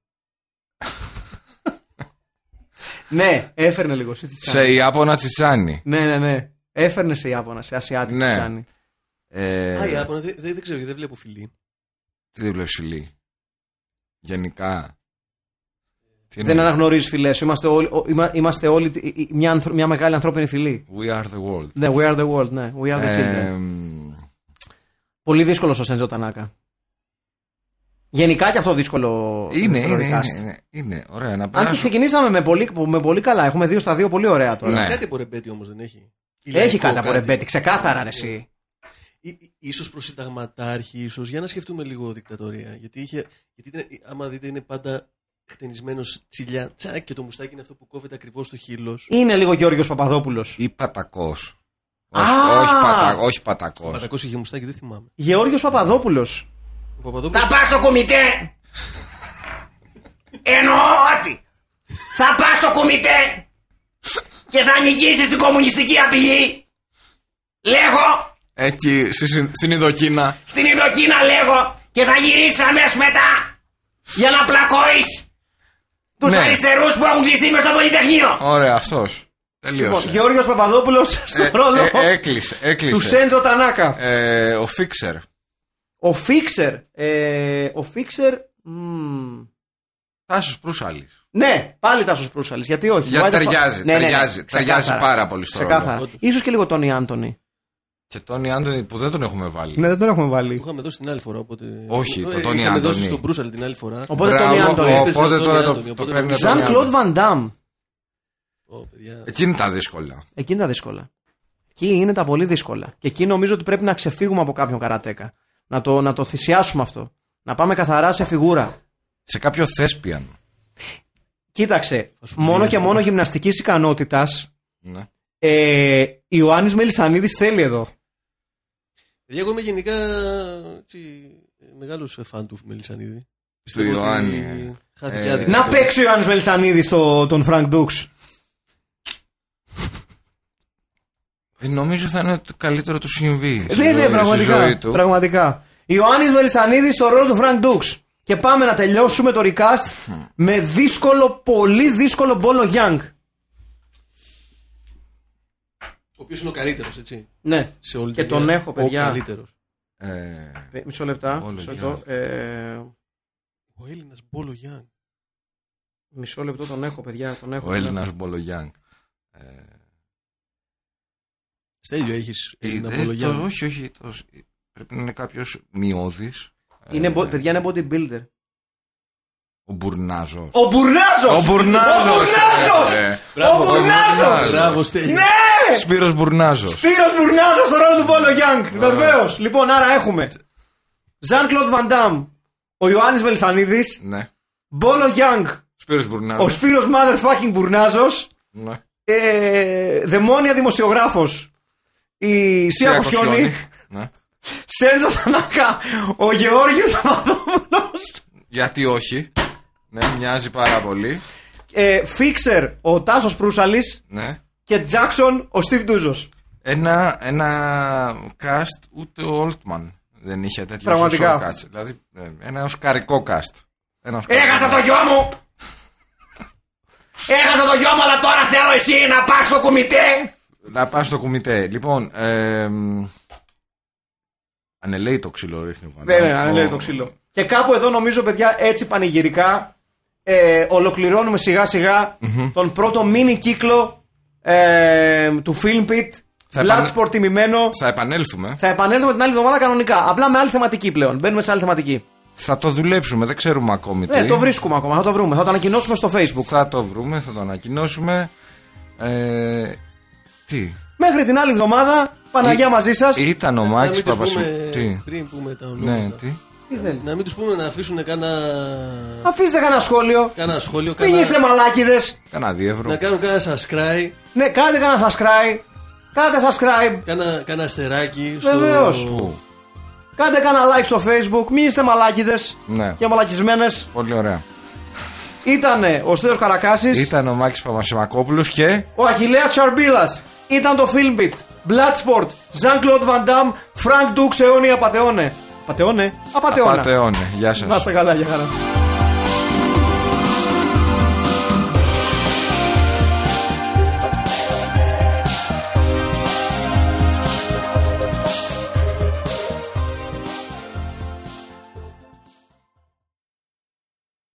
Ναι, έφερνε λίγο σε τσιτσάνι. Σε Ιάπωνα Τσιτσάνι. Ναι, ναι, ναι. Έφερνε σε Ιάπωνα, σε Ασιάτικο Ναι. τσιτσάνι. Ε, Α, η Άπωνα, δεν, δεν, δεν ξέρω, γιατί δεν βλέπω φιλί. Τι δεν βλέπεις ηλί. Γενικά. Τι Δεν εννοείς; αναγνωρίζεις φυλέ. Είμαστε όλοι, ο- είμα- είμαστε όλοι τη- η- μια, ανθρω- μια μεγάλη ανθρώπινη φυλή. We are the world. Ναι, we are the world, ναι. We are the children. Ε, Πολύ δύσκολο ο Σέντζο Τανάκα. Γενικά και αυτό δύσκολο. είναι, δύσκολο είναι, recast. είναι, είναι, είναι. Ωραία, να Αν και περάσω. ξεκινήσαμε με πολύ, με πολύ καλά. Έχουμε δύο στα δύο πολύ ωραία τώρα. Ναι. Κάτι από ρεμπέτι όμως δεν έχει. Ή Έχει λαϊκό κάτι από ρεμπέτη, ξεκάθαρα ρε, εσύ. Ή- ή- Ίσως προς συνταγματάρχη, ίσως για να σκεφτούμε λίγο δικτατορία. Γιατί, είχε, γιατί ήταν, άμα δείτε είναι πάντα χτενισμένος τσιλιά, τσακ και το μουστάκι είναι αυτό που κόβεται ακριβώς στο χείλος. Είναι λίγο Γιώργος Παπαδόπουλος. Ή πατακός. Α! Όχι, όχι, πατα, όχι πατακός. Ο Πατακός είχε μουστάκι, δεν θυμάμαι. Γεώργιος Παπαδόπουλος. Ο Παπαδόπουλος πας στο κομιτέ. Εννοώ ότι θα πας στο κομιτέ και θα νικήσεις την κομμουνιστική απειλή. Λέγω Εκεί, στη συν- στην Ινδοκίνα. στην Ινδοκίνα λέγω και θα γυρίσεις αμέσως μετά για να πλακώεις τους Ναι. αριστερούς που έχουν κλειστεί μες στο Πολυτεχνείο. Ωραία, αυτός. Τελείωσε. Λοιπόν, Γεώργιος Παπαδόπουλος στο Ε, ρόλο ε, έκλεισε, του έκλεισε. Σέντζο Τανάκα. Ε, ο Φίξερ. Ο Φίξερ. Ε, ο Φίξερ. μμμ, Τάσος Προύσαλης. Ναι, πάλι Τάσος Προύσαλης. Γιατί όχι. Γιατί Why the fuck- ταιριάζει, Ναι, ναι, ναι, ταιριάζει, ταιριάζει ξεκάθαρα. πάρα πολύ στο Ξεκάθαρα. ρόλο. Ίσως και λίγο Τόνι Άντωνη. Και τον Άντωνη που δεν τον έχουμε βάλει. Ναι, δεν τον έχουμε βάλει. Το είχαμε δώσει την άλλη φορά. Οπότε... Όχι, Ε, το είχαμε Τόνι δώσει Άντωνη. στον Μπρούσαλ την άλλη φορά. Οπότε Μπράβο, Τόνι Άντωνη. έπαιζε Οπότε τον τώρα Τόνι το, Άντωνη, το οπότε παίρνει ο Ζαν Τόνι Ζαν Κλοντ Άντωνη. Βαντάμ. Ω, παιδιά. Εκείνη είναι τα δύσκολα. Εκεί είναι τα δύσκολα. Εκεί είναι τα πολύ δύσκολα. Και εκεί νομίζω ότι πρέπει να ξεφύγουμε από κάποιον καρατέκα. Να το, να το θυσιάσουμε αυτό. Να πάμε καθαρά σε φιγούρα. Σε κάποιο θέσπιαν. Κοίταξε, σου μόνο μιλήσω. και μόνο γυμναστικής ικανότητας. Ναι. Ε, Ιωάννης Μελισανίδης θέλει εδώ. Παιδιά, εγώ είμαι γενικά έτσι, μεγάλος φαν του Μελισανίδη. Του Πιστεύω ότι Ιωάννη. ε. Χάθηκε Ε, άδικα. Να παίξει ο Ιωάννης Μελισσανίδης τον Φρανκ Ντουξ. Ε, νομίζω θα είναι το καλύτερο του συμβεί. στη Ναι, ναι, ζωή- στη πραγματικά. ζωή του. πραγματικά. Ιωάννης Μελισσανίδης στο ρόλο του Φρανκ Ντουξ. Και πάμε να τελειώσουμε το recast με δύσκολο, πολύ δύσκολο Μπόλο Γιάνγκ. Ο οποίος είναι ο καλύτερος, έτσι. Ναι. Σε όλη Και την τον δουλειά. έχω, παιδιά. Ο καλύτερος. Ε, Ε, Μισό λεπτά. Μπόλο Μισό Γιάνγκ. λεπτό, ε, Ο Έλληνας Μπόλο Γιάνγκ. μισό λεπτό τον έχω, παιδιά. Τον έχω, ο τον έχω. Έλληνα Μπολογιάνγκ. Στέλιο έχεις Έλληνα Ε, Μπόλο το- Γιάνγκ; όχι, όχι. το- πρέπει να είναι κάποιος μειώδης. Είναι, μπο- παιδιά, είναι bodybuilder. Ο Μπουρνάζος. Ο Μπουρνάζος! Ο Μπουρνάζος! Ο Μπουρνάζος! Ε, Ο Μπουρνάζος! Μπουρνάζος! Μπράβο, Στέλιο. Ναι! Σπύρος Μπουρνάζος. Σπύρος Μπουρνάζος στο ρόλος του Μπόλο Γιάνγκ. Βεβαίως. Λοιπόν, άρα έχουμε Ζαν Κλοντ Βαντάμ, ο Ιωάννης Μελισανίδης, Ναι. Μπόλο Γιάνγκ, Σπύρος Ο Μπουρνάδος. Σπύρος motherfucking Μπουρνάζος. Ναι. Ε, δαιμόνια δημοσιογράφος. Η Σία Σία Κοσιόνη. Κοσιόνη. Ναι. Σέντζο Θανάκα. Ο Γεώργιος Παπαδόπουλος. Γιατί όχι. Ναι, μοιάζει πάρα πολύ. Ε, Φίξερ ο Τάσος Προύσαλης. Ναι. Και Τζάξον ο Στίβ Ντούζος. Ένα, ένα cast ούτε ο Oltman δεν είχε τέτοιο Πραγματικά. σωσό cast. Δηλαδή ε, ένα οσκαρικό cast. Ένα οσκαρικό Έχασα το cast. γιο μου! Έχασα το γιο μου, αλλά τώρα θέλω εσύ να πας στο κουμιτέ! Να πας στο κουμιτέ. Λοιπόν, ε, μ, ανελαίει το ξύλο ρίχνει. ο Βαντάμ. Βέβαια, αν λέει το ξύλο. Και κάπου εδώ νομίζω, παιδιά, έτσι πανηγυρικά ε, ολοκληρώνουμε σιγά σιγά τον πρώτο μίνι κύκλο ε, του Film Pit. Θα επανε- Bloodsport τιμημένο. Θα επανέλθουμε. Θα επανέλθουμε την άλλη εβδομάδα κανονικά. Απλά με άλλη θεματική πλέον. Μπαίνουμε σε άλλη θεματική. Θα το δουλέψουμε, δεν ξέρουμε ακόμη τι. Ναι, το βρίσκουμε ακόμα. Θα το βρούμε. Θα το ανακοινώσουμε στο Facebook. Θα το βρούμε, θα το ανακοινώσουμε. Ε, τι; Μέχρι την άλλη εβδομάδα, Παναγία Ή- μαζί σας. Ήταν ο Να Μάκης μην τους Παπασου... πούμε, Τι; πριν πούμε τα ονόματα. Ναι, τι; Τι θέλει; Να μην τους πούμε να αφήσουν κάνα, Αφήστε κανένα σχόλιο. κάνα σχόλιο, Μην είστε κάνα, μαλάκιδες. Κάνα διεύρο. να κάνουν κάνα subscribe, Ναι, κάντε κανένα subscribe. Κάντε subscribe. κάνα, κάνα αστεράκι στο. Βεβαίως. Πού; Κάντε κανένα like στο facebook. Μην είστε μαλάκιδες Ναι, και μαλακισμένες. πολύ ωραία. Ήτανε ο Στέλιος Καρακάσης Ήταν ο Μάκης Παπασημακόπουλος και ο Αχιλέας Τσαρμπίλας. Ήταν το Filmbit. Bloodsport. Jean-Claude Van Damme. Frank Dux αιώνια πατεώνε. Πατεώνε. Απατεώνα. Πατεώνε. Γεια σας. Να είστε καλά, για χαρά.